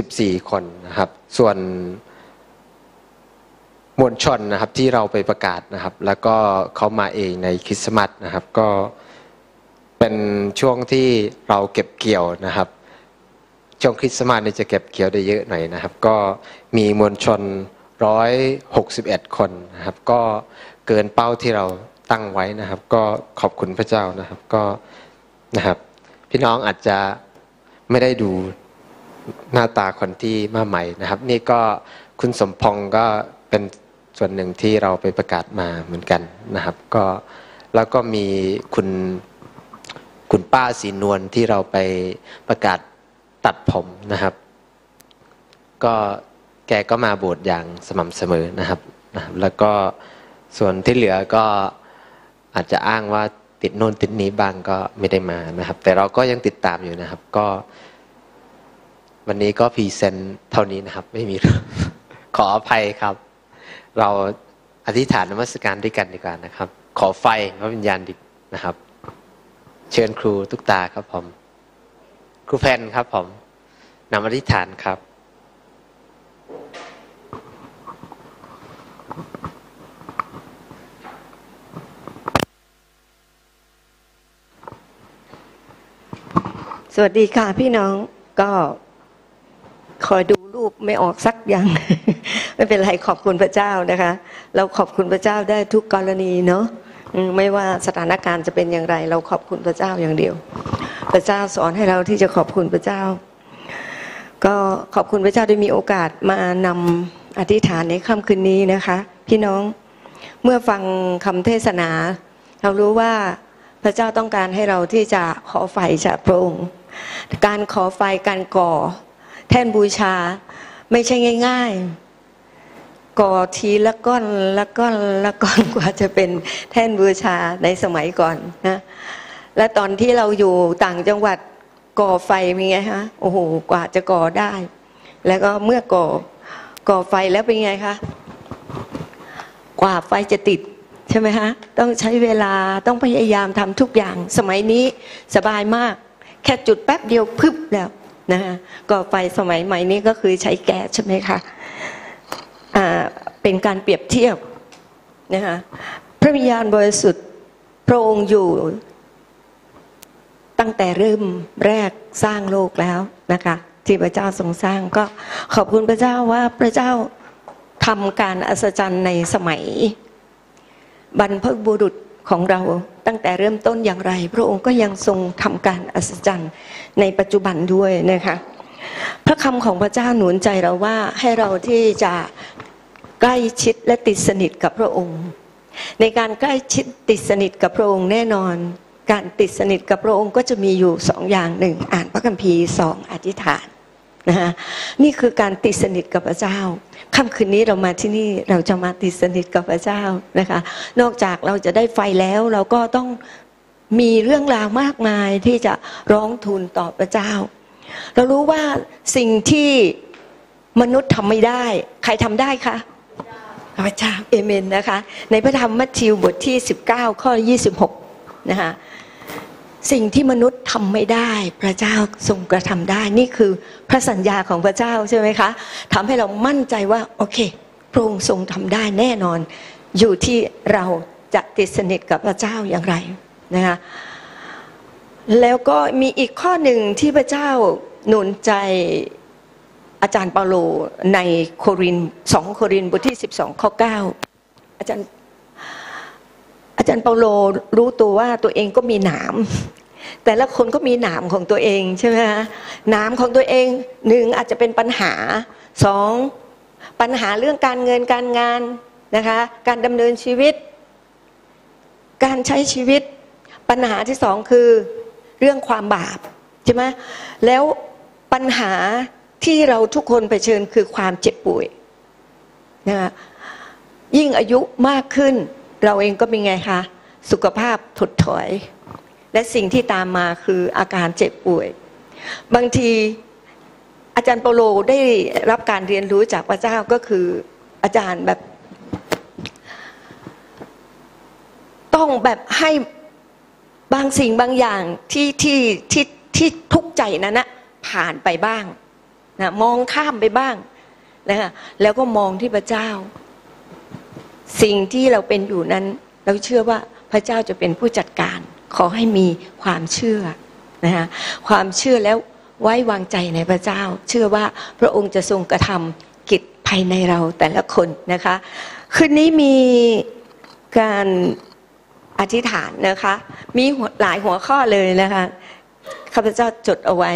S5: 14 คนนะครับ ส่วนมวลชนนะครับที่เราไปประกาศนะครับ แล้วก็เขามาเองในคริสต์มาสนะครับ ก็เป็นช่วงที่เราเก็บเกี่ยวนะครับ ช่วงคริสต์มาสเนี่ยจะเก็บเกี่ยวได้เยอะหน่อยนะครับ ก็มีมวลชน 161 คนนะครับ ก็เกินเป้าที่เราตั้งไว้นะครับ ก็ขอบคุณพระเจ้านะครับก็นะครับ พี่น้องอาจจะไม่ได้ดู หน้าตาคนที่มาใหม่นะครับ นี่ก็คุณสมพงศ์ก็เป็นส่วนหนึ่งที่เราไปประกาศมาเหมือนกันนะครับ ก็แล้วก็มีคุณคุณป้าสีนวลที่เราไปประกาศตัดผมนะครับ ก็แกก็มาบสถ์อย่างสม่ำเสมอนะครับนะครับ แล้วก็ส่วนที่เหลือก็อาจจะอ้างว่าติดโน่นติดนี้บ้างก็ไม่ได้มานะครับ แต่เราก็ยังติดตามอยู่นะครับ ก็ วันนี้ก็พรีเซนต์เท่านี้นะครับ ไม่มี ขออภัยครับ เราอธิษฐานนมัสการด้วยกันดีกว่านะครับ ขอไฟพระวิญญาณดิบนะครับ เชิญครูทุกตาครับผม ครูแพนครับผมนำอธิษฐานครับ
S7: สวัสดีค่ะพี่น้องก็ คอยดูรูปไม่ออกสักอย่าง ไม่เป็นไรขอบคุณพระเจ้านะคะ เราขอบคุณพระเจ้าได้ทุกกรณีเนาะไม่ว่าสถานการณ์จะเป็นอย่างไร เราขอบคุณพระเจ้าอย่างเดียว พระเจ้าสอนให้เราที่จะขอบคุณพระเจ้า ก็ขอบคุณพระเจ้าได้มีโอกาสมานำอธิษฐานในค่ำคืนนี้นะคะ พี่น้องเมื่อฟังคำเทศนา เรารู้ว่าพระเจ้าต้องการให้เราที่จะขอไฟจากพระองค์การขอไฟการก่อ แท่นบูชา ไม่ใช่ง่าย ๆ ก่อทีละก้อนละก้อนละก้อนกว่าจะเป็นแท่นบูชาในสมัยก่อนนะและตอนที่เราอยู่ต่างจังหวัดก่อไฟเป็นไงฮะโอ้โหกว่าจะก่อได้ แล้วก็เมื่อก่อก่อไฟแล้วเป็นไงคะกว่าไฟจะติดใช่ไหมฮะต้องใช้เวลาต้องพยายามทำทุกอย่าง สมัยนี้สบายมาก แค่จุดแป๊บเดียวพึบแล้ว นะฮะก่อไฟสมัยใหม่นี้ก็คือใช้แก๊สใช่ไหมคะอ่าเป็นการเปรียบเทียบนะคะพระวิญญาณบริสุทธิ์พระองค์อยู่ตั้งแต่เริ่มแรกสร้างโลกแล้วนะคะที่พระเจ้าทรงสร้างก็ขอบคุณพระเจ้าว่าพระเจ้าทำการอัศจรรย์ในสมัย บรรพบุรุษ ของเราตั้งแต่เริ่มต้นอย่างไร พระองค์ก็ยังทรงทำการอัศจรรย์ในปัจจุบันด้วยนะคะพระคำของพระเจ้าหนุนใจเราว่าให้เราที่จะใกล้ชิดและติดสนิทกับพระองค์ ในการใกล้ชิดติดสนิทกับพระองค์แน่นอน การติดสนิทกับพระองค์ก็จะมีอยู่สองอย่างหนึ่งอ่านพระคัมภีร์สองอธิษฐาน นะคะนี่คือการติดสนิทกับพระเจ้าค่ำคืนนี้เรามาที่นี่เราจะมาติดสนิทกับพระเจ้านะคะ นอกจากเราจะได้ไฟแล้วเราก็ต้องมีเรื่องราวมากมายที่จะร้องทูลต่อพระเจ้า เรารู้ว่าสิ่งที่มนุษย์ทำไม่ได้ ใครทำได้คะพระเจ้าเอเมนนะคะ ในพระธรรมมัทธิวบทที่ 19 ข้อ 26นะคะ สิ่งที่มนุษย์ทำไม่ได้พระเจ้าทรงกระทำได้นี่คือพระสัญญาของพระเจ้าใช่ไหมคะทำให้เรามั่นใจว่าโอเคพระองค์ทรงทำได้แน่นอน อยู่ที่เราจะติดสนิทกับพระเจ้าอย่างไรนะคะแล้วก็มีอีกข้อหนึ่งที่พระเจ้าหนุนใจอาจารย์เปาโลในโครินสองโครินบทที่ 12 ข้อ 9 อาจารย์ อาจารย์เปาโลรู้ตัวว่าตัวเองก็มีหนาม แต่ละคนก็มีหนามของตัวเองใช่ไหมฮะหนามของตัวเองหนึ่งอาจจะเป็นปัญหาสองปัญหาเรื่องการเงินการงานนะคะ การดำเนินชีวิต การใช้ชีวิต ปัญหาที่สองคือเรื่องความบาปใช่ไหมแล้วปัญหาที่เราทุกคนเผชิญคือความเจ็บป่วยนะคะยิ่งอายุมากขึ้น เราเองก็เป็นไงคะ สุขภาพถดถอย และสิ่งที่ตามมาคืออาการเจ็บป่วย บางทีอาจารย์เปโลได้รับการเรียนรู้จากพระเจ้าก็คืออาจารย์แบบ ต้องแบบให้บางสิ่งบางอย่างที่ที่ที่ที่ทุกข์ใจนั้นนะผ่านไปบ้างนะมองข้ามไปบ้างนะคะแล้วก็มองที่พระเจ้า สิ่งที่เราเป็นอยู่นั้น เราเชื่อว่าพระเจ้าจะเป็นผู้จัดการ ขอให้มีความเชื่อนะคะความเชื่อแล้วไว้วางใจในพระเจ้า เชื่อว่าพระองค์จะทรงกระทำกิจภายในเราแต่ละคนนะคะคืนนี้มีการอธิษฐานนะคะ มีหลายหัวข้อเลยนะคะข้าพเจ้าจดเอาไว้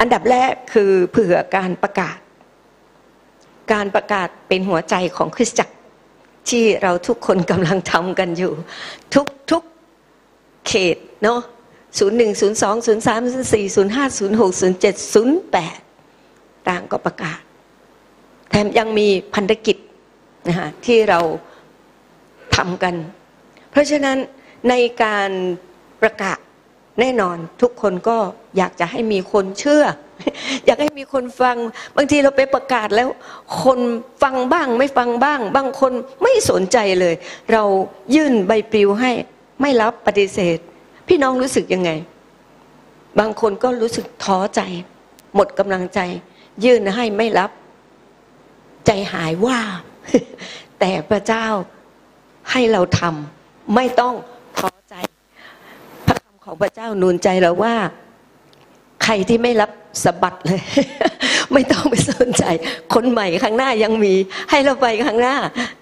S7: อันดับแรกคือเผื่อการประกาศ การประกาศเป็นหัวใจของคริสตจักรที่เราทุกคนกำลังทำกันอยู่ ทุกทุกเขตเนาะศูนย์หนึ่งศูนย์สองศูนย์สามศูนย์สี่ศูนย์ห้าศูนย์หกศูนย์เจ็ดศูนย์แปดต่างก็ประกาศ แถมยังมีพันธกิจนะคะที่เราทำกัน เพราะฉะนั้นในการประกาศ แน่นอนทุกคนก็อยากจะให้มีคนเชื่อ อยากให้มีคนฟัง บางทีเราไปประกาศแล้ว คนฟังบ้างไม่ฟังบ้าง บางคนไม่สนใจเลย เรายื่นใบปลิวให้ไม่รับปฏิเสธ พี่น้องรู้สึกยังไง บางคนก็รู้สึกท้อใจ หมดกำลังใจ ยื่นให้ไม่รับ ใจหายว่า แต่พระเจ้าให้เราทำไม่ต้องท้อใจ พระคำ ของพระเจ้าหนุนใจเราว่า ใครที่ไม่รับสะบัดเลย ไม่ต้องไปสนใจ คนใหม่ข้างหน้ายังมี ให้เราไปข้างหน้า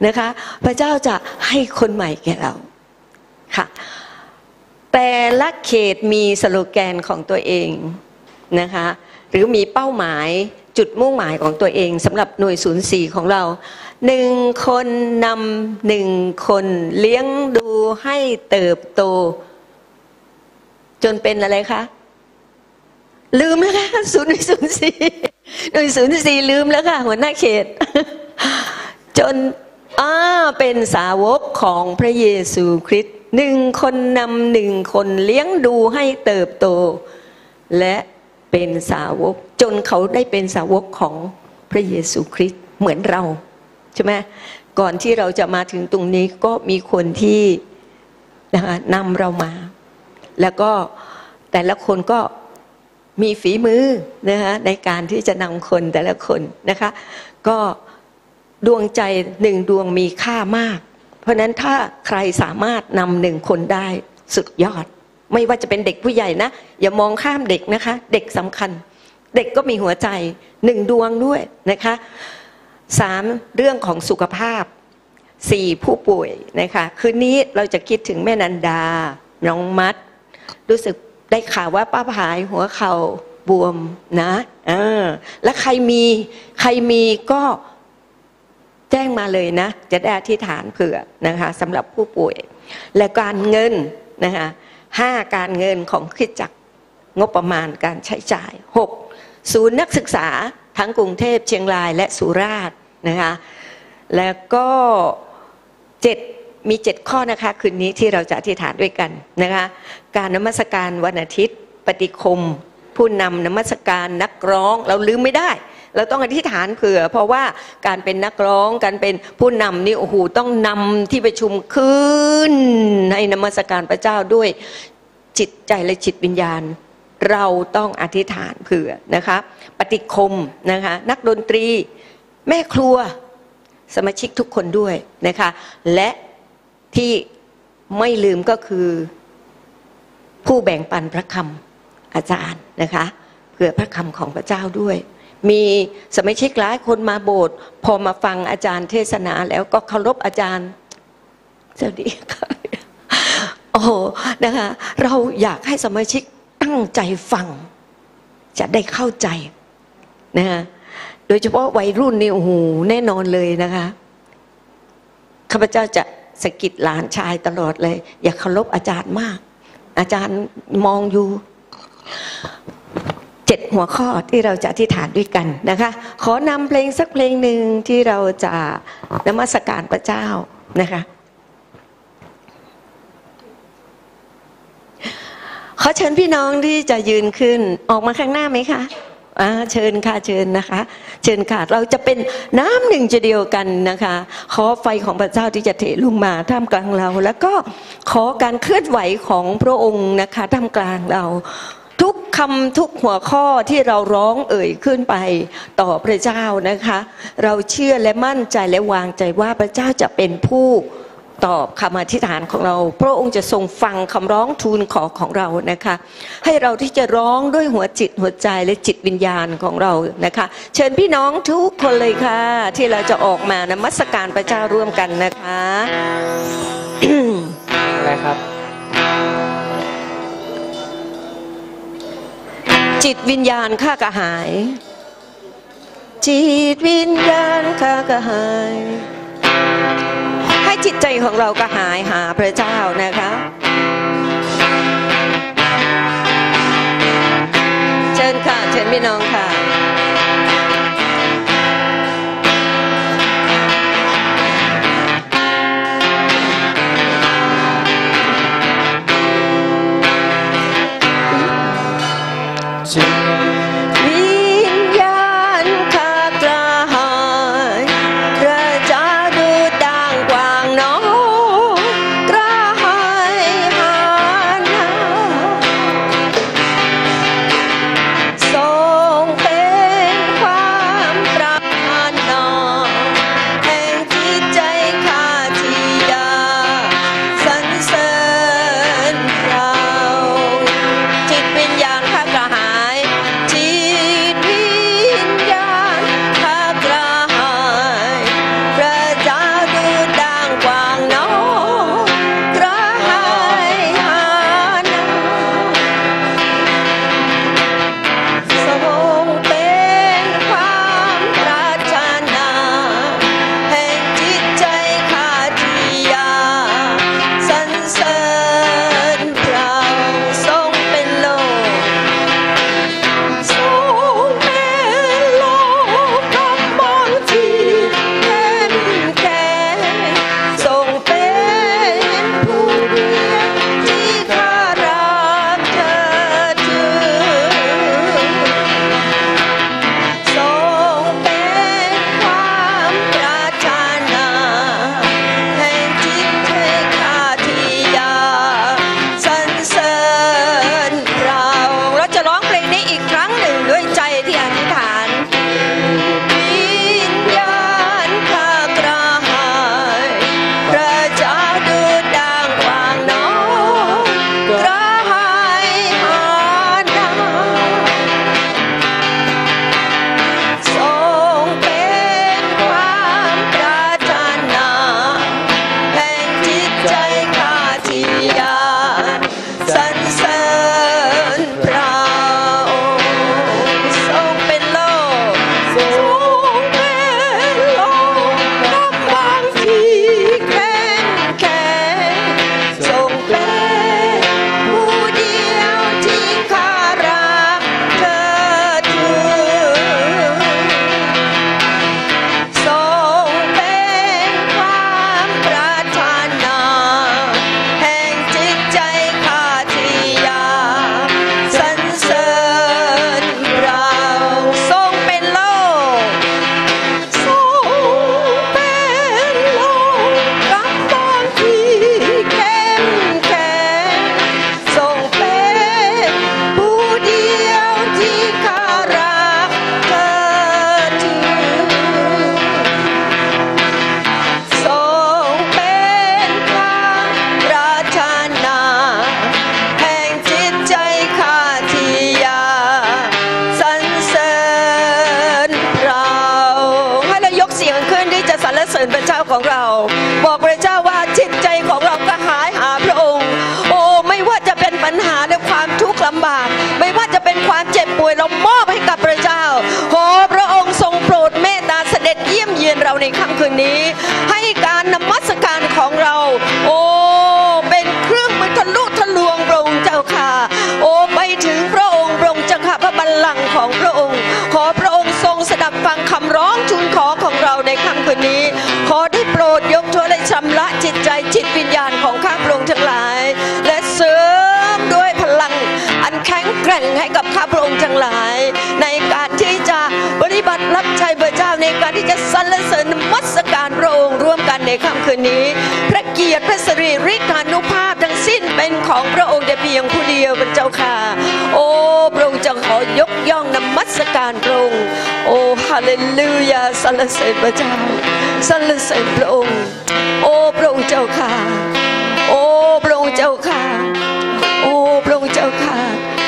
S7: นะคะ พระเจ้าจะให้คนใหม่แก่เราค่ะแต่ละเขตมีสโลแกนของตัวเองนะคะหรือมีเป้าหมายจุดมุ่งหมายของตัวเองสำหรับหน่วยศูนย์สี่ของเราหนึ่งคนนำหนึ่งคนเลี้ยงดูให้เติบโต จนเป็นอะไรคะ ลืมแล้วค่ะศูนย์ศูนย์สี่หน่วยศูนย์สี่ลืมแล้วค่ะหัวหน้าเขต จนอ้าเป็นสาวกของพระเยซูคริสต์หนึ่งคนนำหนึ่งคนเลี้ยงดูให้เติบโต และเป็นสาวก จนเขาได้เป็นสาวกของพระเยซูคริสต์เหมือนเราใช่ไหมก่อนที่เราจะมาถึงตรงนี้ก็มีคนที่นะคะนำเรามา แล้วก็แต่ละคนก็มีฝีมือนะคะในการที่จะนำคนแต่ละคนนะคะ ก็ดวงใจหนึ่งดวงมีค่ามาก เพราะฉะนั้นถ้าใครสามารถนำหนึ่งคนได้สุดยอด ไม่ว่าจะเป็นเด็กผู้ใหญ่นะ อย่ามองข้ามเด็กนะคะ เด็กสำคัญ เด็กก็มีหัวใจหนึ่งดวงด้วยนะคะสามเรื่องของสุขภาพสี่ผู้ป่วยนะคะ คืนนี้เราจะคิดถึงแม่นันดา น้องมัด รู้สึกได้ข่าวว่าป้าผายหัวเข่าบวมนะเออแล้วใครมีใครมีก็แจ้งมาเลยนะ จะได้อธิษฐานเผื่อนะคะสำหรับผู้ป่วย และการเงินนะคะห้าการเงินของคิดจักงบประมาณการใช้จ่ายหกศูนย์นักศึกษาทั้งกรุงเทพเชียงรายและสุราษฎร์นะคะแล้วก็เจ็ดมีเจ็ดข้อนะคะ คืนนี้ที่เราจะอธิษฐานด้วยกันนะคะ การนมัสการวันอาทิตย์ ปฏิคม ผู้นำนมัสการนักร้องเราลืมไม่ได้ เราต้องอธิษฐานเผื่อ เพราะว่าการเป็นนักร้องการเป็นผู้นำนี่โอ้โหต้องนำที่ประชุมขึ้นในนมัสการพระเจ้าด้วยจิตใจและจิตวิญญาณ เราต้องอธิษฐานเผื่อนะคะปฏิคมนะคะนักดนตรีแม่ครัวสมาชิกทุกคนด้วยนะคะและที่ไม่ลืมก็คือ ผู้แบ่งปันพระคำอาจารย์นะคะเผื่อพระคำของพระเจ้าด้วย มีสมาชิกหลายคนมาโบสถ์พอมาฟังอาจารย์เทศนาแล้วก็เคารพอาจารย์สวัสดีค่ะโอ้โหนะคะเราอยากให้สมาชิกตั้งใจฟัง จะได้เข้าใจนะคะโดยเฉพาะวัยรุ่นนี่โอ้โหแน่นอนเลยนะคะข้าพเจ้าจะสะกิดหลานชายตลอดเลย อย่าเคารพอาจารย์มาก อาจารย์มองอยู่เจ็ดหัวข้อที่เราจะอธิษฐานด้วยกันนะคะ ขอนำเพลงสักเพลงหนึ่งที่เราจะนมัสการพระเจ้านะคะขอเชิญพี่น้องที่จะยืนขึ้นออกมาข้างหน้าไหมคะ อ่าเชิญค่ะเชิญนะคะ เชิญค่ะ เราจะเป็นน้ำหนึ่งจะเดียวกันนะคะ ขอไฟของพระเจ้าที่จะเทลงมาท่ามกลางเรา แล้วก็ขอการเคลื่อนไหวของพระองค์นะคะท่ามกลางเรา ทุกคำทุกหัวข้อที่เราร้องเอ่ยขึ้นไปต่อพระเจ้านะคะ เราเชื่อและมั่นใจและวางใจว่าพระเจ้าจะเป็นผู้ ตอบคำอธิษฐานของเรา พระองค์จะทรงฟังคำร้องทูลขอของเรานะคะ ให้เราที่จะร้องด้วยหัวจิตหัวใจและจิตวิญญาณของเรานะคะ เชิญพี่น้องทุกคนเลยค่ะ ที่เราจะออกมานมัสการพระเจ้าร่วมกันนะคะ
S6: อะไรครับ
S7: จิตวิญญาณข้ากระหาย จิตวิญญาณข้ากระหายให้ จิตใจของเราก็หายหาพระเจ้านะคะเชิญค่ะเชิญพี่น้องค่ะ และส่วนพระเจ้าของเรา บอกพระเจ้าว่าจิตใจของเราก็หายหาพระองค์ โอ้ไม่ว่าจะเป็นปัญหาและความทุกข์ลำบาก ไม่ว่าจะเป็นความเจ็บป่วยเรามอบให้กับพระเจ้าขอพระองค์ทรงโปรดเมตตาเสด็จเยี่ยมเยียนเราในค่ำคืนนี้ ให้การนมัสการของเรา ตวิญญาณของข้าพระองค์ทั้งหลาย และเสริมด้วยพลังอันแข็งแกร่งให้กับข้าพระองค์ทั้งหลาย ในการที่จะปฏิบัติรับใช้พระเจ้าในการที่จะสรรเสริญมัสการพระองค์ร่วมกันในค่ำคืนนี้ พระเกียรติพระสิริฤทธานุภาพทั้งสิ้นเป็นของพระองค์แต่เพียงผู้เดียวพระเจ้าค่ะโอ้ ยกย่องนมัสการพระองค์โอ้ฮาเลลูยาสรรเสริญพระเจ้าสรรเสริญพระองค์ โอ้พระองค์เจ้าค่ะ โอ้พระองค์เจ้าค่ะ โอ้พระองค์เจ้าค่ะ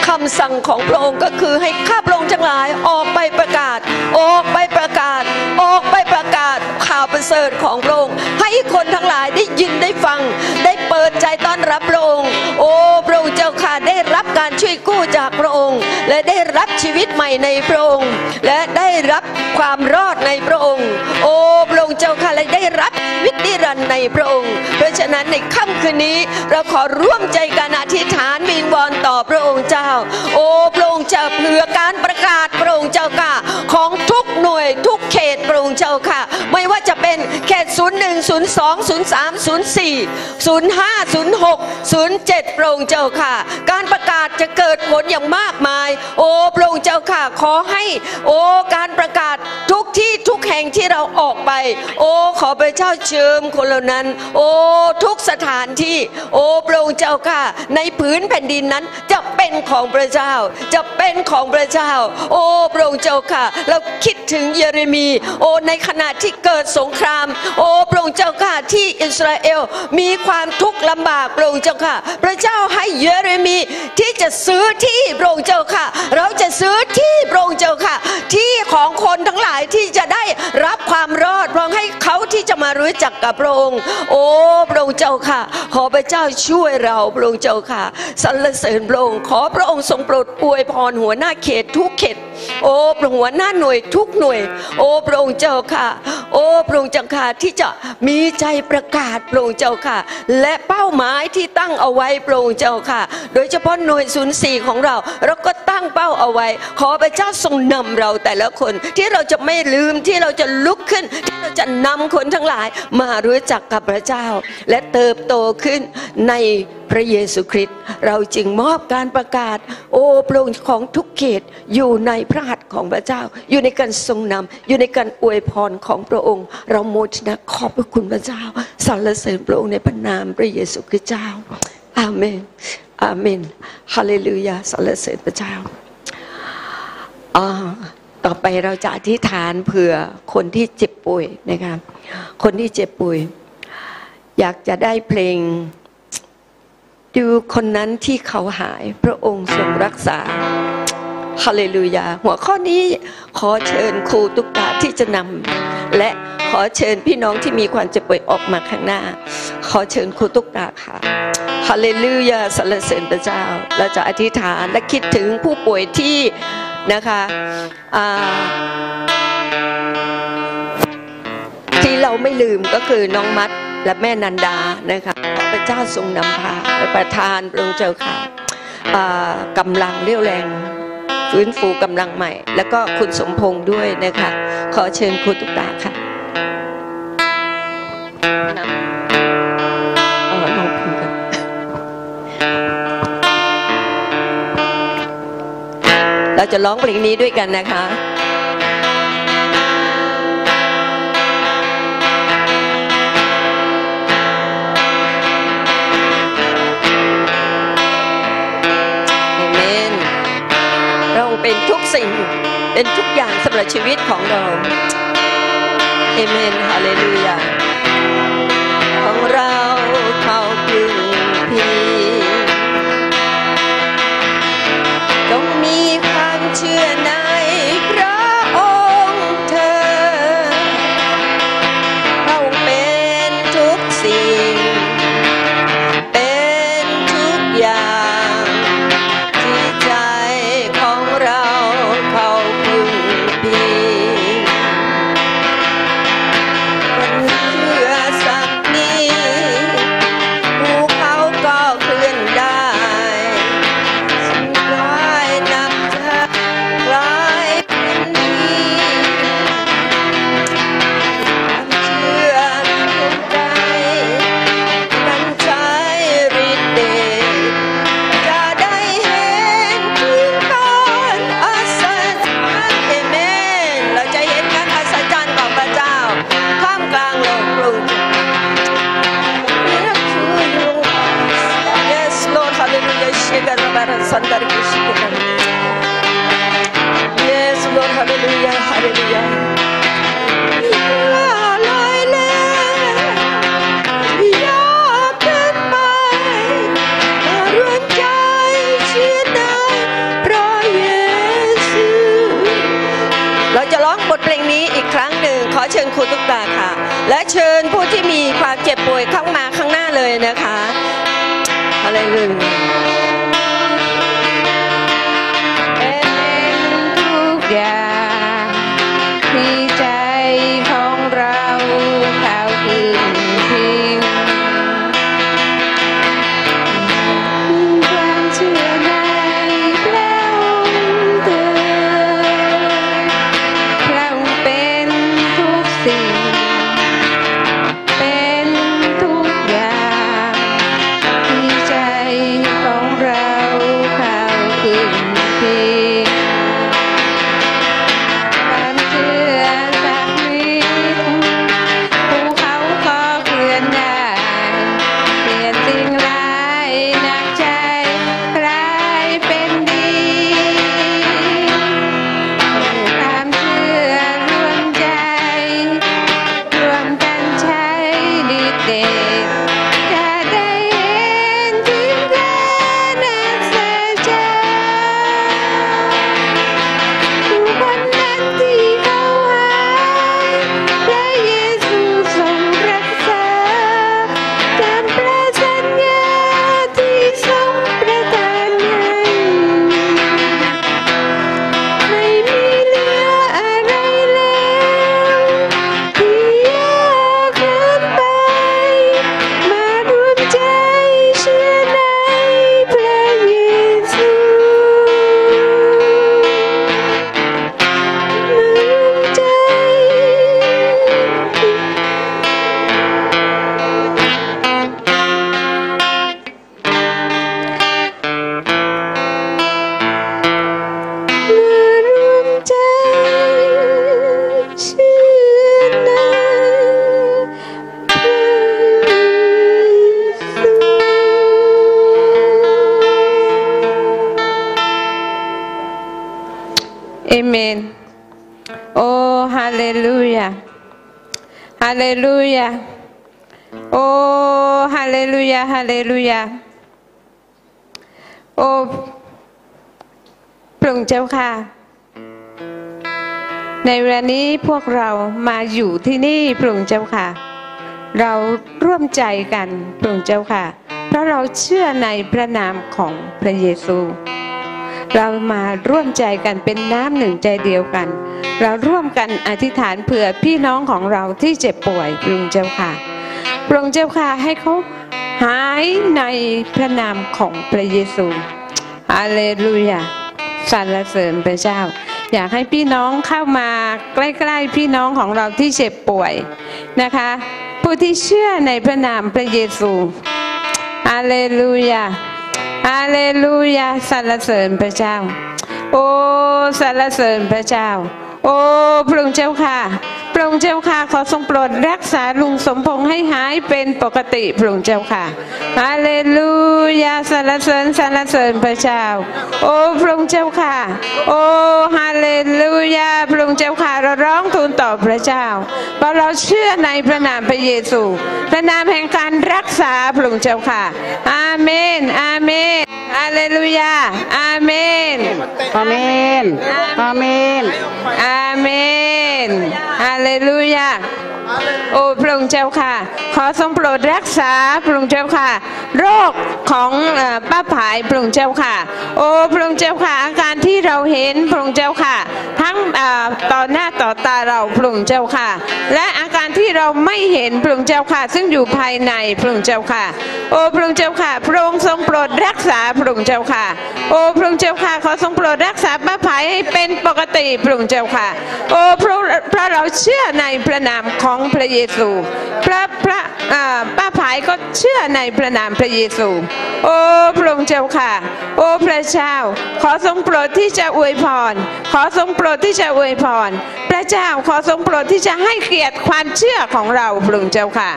S7: คำสั่งของพระองค์ก็คือให้ข้าพระองค์ทั้งหลายออกไปประกาศ ออกไปประกาศ ออกไปประาศข่าวประเสริฐของพระองค์ให้คนทั้งหลายได้ยินได้ฟัง ได้เปิดใจต้อนรับพระองค์ โอ้พระองค์เจ้าค่ะได้รับการช่วยกู้จากพระองค์ และได้รับชีวิตใหม่ในพระองค์ และได้รับความรอดในพระองค์ โอ้พระองค์เจ้าค่ะและได้รับวินิรันในพระองค์ เพราะฉะนั้นในค่ำคืนนี้เราขอร่วมใจกันอธิษฐานวิงวอนต่อพระองค์เจ้า โอ้พระองค์เจ้าเพื่อการประกาศพระองค์เจ้าค่ะของทุกหน่วยทุกเขตพระองค์เจ้าค่ะไม่ว่าจะเป็นเขต 01 02 03 04 05 06 07พระองเจ้าค่ะ การประกาศจะเกิดผลอย่างมากมาย โอ้พระองเจ้าค่ะ ขอให้ โอ้การประกาศทุกที่ทุกแห่งที่เราออกไป โอ้ขอพระเจ้าเชิมคนเหล่านั้น โอ้ทุกสถานที่ โอ้พระองเจ้าค่ะ ในผืนแผ่นดินนั้นจะเป็นของพระเจ้า จะเป็นของพระเจ้า โอ้พระองเจ้าค่ะ เราคิดถึงเยเรมี โอ้ในขณะที่เกิดสงคราม โอ้พระองค์เจ้าค่ะที่อิสราเอลมีความทุกข์ลำบากพระองค์เจ้าค่ะ พระเจ้าให้เยเรมีที่จะซื้อที่พระองค์เจ้าค่ะ เราจะซื้อที่พระองค์เจ้าค่ะ ที่ของคนทั้งหลายที่จะได้รับความรอดเพราะให้เขาที่จะมารู้จักกับพระองค์ โอ้พระองค์เจ้าค่ะ ขอพระเจ้าช่วยเราพระองค์เจ้าค่ะสรรเสริญพระองค์ขอพระองค์ทรงโปรดอวยพรหัวหน้าเขตทุกเขต โอ้พระหัวหน้าหน่วยทุกหน่วย โอ้พระองค์เจ้าค่ะโอ้พระองค์เจ้าค่ะที่จะมีใจประกาศพระองค์เจ้าค่ะ และเป้าหมายที่ตั้งเอาไว้พระองค์เจ้าค่ะ โดยเฉพาะหน่วยศูนย์สี่ของเราเราก็ ตั้งเป้าเอาไว้ ขอพระเจ้าทรงนำเราแต่ละคน ที่เราจะไม่ลืมที่เราจะลุกขึ้น ที่เราจะนำคนทั้งหลาย มารู้จักกับพระเจ้า และเติบโตขึ้นในพระเยซูคริสต์เราจึงมอบการประกาศ โอ้พระองค์ของทุกเขตอยู่ในพระหัตถ์ของพระเจ้า อยู่ในการทรงนำอยู่ในการอวยพรของพระองค์ เราโมทนาขอบพระคุณพระเจ้าสรรเสริญพระองค์ในพระนามพระเยซูคริสต์เจ้าอาเมน อาเมนฮาเลลูยาสรรเสริญพระเจ้าอ่าต่อไปเราจะอธิษฐานเผื่อคนที่เจ็บป่วยนะคะคนที่เจ็บป่วย อยากจะได้เพลง ดูคนนั้นที่เขาหายพระองค์ทรงรักษา ฮาเลลูยา หัวข้อนี้ขอเชิญครูตุกตาที่จะนำและขอเชิญพี่น้องที่มีความเจ็บป่วยออกมาข้างหน้า ขอเชิญครูตุกตาค่ะฮาเลลูยาสรรเสริญพระเจ้า เราจะอธิษฐานและคิดถึงผู้ป่วยที่นะคะที่เราไม่ลืมก็คือน้องมัดและแม่นันดานะคะพระเจ้าทรงนำพาประทานพระองค์เจ้าค่ะกำลังเรี่ยวแรง ฟื้นฟูกำลังใหม่ แล้วก็คุณสมพงษ์ด้วยนะคะ ขอเชิญครูตุกตาค่ะนำเอาน้องพิมพ์กันเราจะร้องเพลงนี้ด้วยกันนะคะ สิ่ง เป็นทุกอย่างสำหรับชีวิตข
S2: องเรา เอเมนฮาเลลูยาาเลลูยาโอ้พระองค์เจ้าค่ะ ในเวลานี้พวกเรามาอยู่ที่นี่พระองค์เจ้าค่ะ เราร่วมใจกันพระองค์เจ้าค่ะ เพราะเราเชื่อในพระนามของพระเยซู เรามาร่วมใจกันเป็นน้ำหนึ่งใจเดียวกัน เราร่วมกันอธิษฐานเผื่อพี่น้องของเราที่เจ็บป่วยพระองค์เจ้าค่ะพระองค์เจ้าค่ะให้เขาหายในพระนามของพระเยซูฮาเลลูยาสรรเสริญพระเจ้า อยากให้พี่น้องเข้ามาใกล้ ๆ พี่น้องของเราที่เจ็บป่วยนะคะ ผู้ที่เชื่อในพระนามพระเยซูฮาเลลูยา อาเลลูยาสรรเสริญพระเจ้า โอ้สรรเสริญพระเจ้า โอ้พระองค์เจ้าค่ะพระองค์เจ้าค่ะขอทรงโปรดรักษาลุงสมพงษ์ให้หายเป็นปกติพระองค์เจ้าค่ะฮาเลลูยาสรรเสริญสรรเสริญพระเจ้า โอ้พระองค์เจ้าค่ะ โอ้ฮาเลลูยาพระองค์เจ้าค่ะเราร้องทูลต่อพระเจ้าเพราะเราเชื่อในพระนามพระเยซู พระนามแห่งการรักษาพระองค์เจ้าค่ะ อาเมน อาเมนฮาเลลูยาอาเมน
S3: อาเมนอาเมน
S2: อาเมนฮาเลลูยา โอ้พระองค์เจ้าค่ะ ขอทรงโปรดรักษาพระองค์เจ้าค่ะ โรคของป้าผายพระองค์เจ้าค่ะ โอ้พระองค์เจ้าค่ะ อาการที่เราเห็นพระองค์เจ้าค่ะ ทั้งต่อหน้าต่อตาเราพระองค์เจ้าค่ะ และอาการที่เราไม่เห็นพระองค์เจ้าค่ะ ซึ่งอยู่ภายในพระองค์เจ้าค่ะ โอ้พระองค์เจ้าค่ะ พระองค์ทรงโปรดรักษาพระองค์เจ้าค่ะ โอ้พระองค์เจ้าค่ะ ขอทรงโปรดรักษาป้าผายให้เป็นปกติพระองค์เจ้าค่ะ โอ้พระเพราะเราเชื่อในพระนามของพระเยซู พระพระป้าผายก็เชื่อในพระนามพระเยซู โอ้พระองค์เจ้าค่ะ โอ้พระเจ้า ขอทรงโปรดที่จะอวยพร ขอทรงโปรดที่จะอวยพร พระเจ้าขอทรงโปรดที่จะให้เกียรติความเชื่อของเราพระองค์เจ้าค่ะ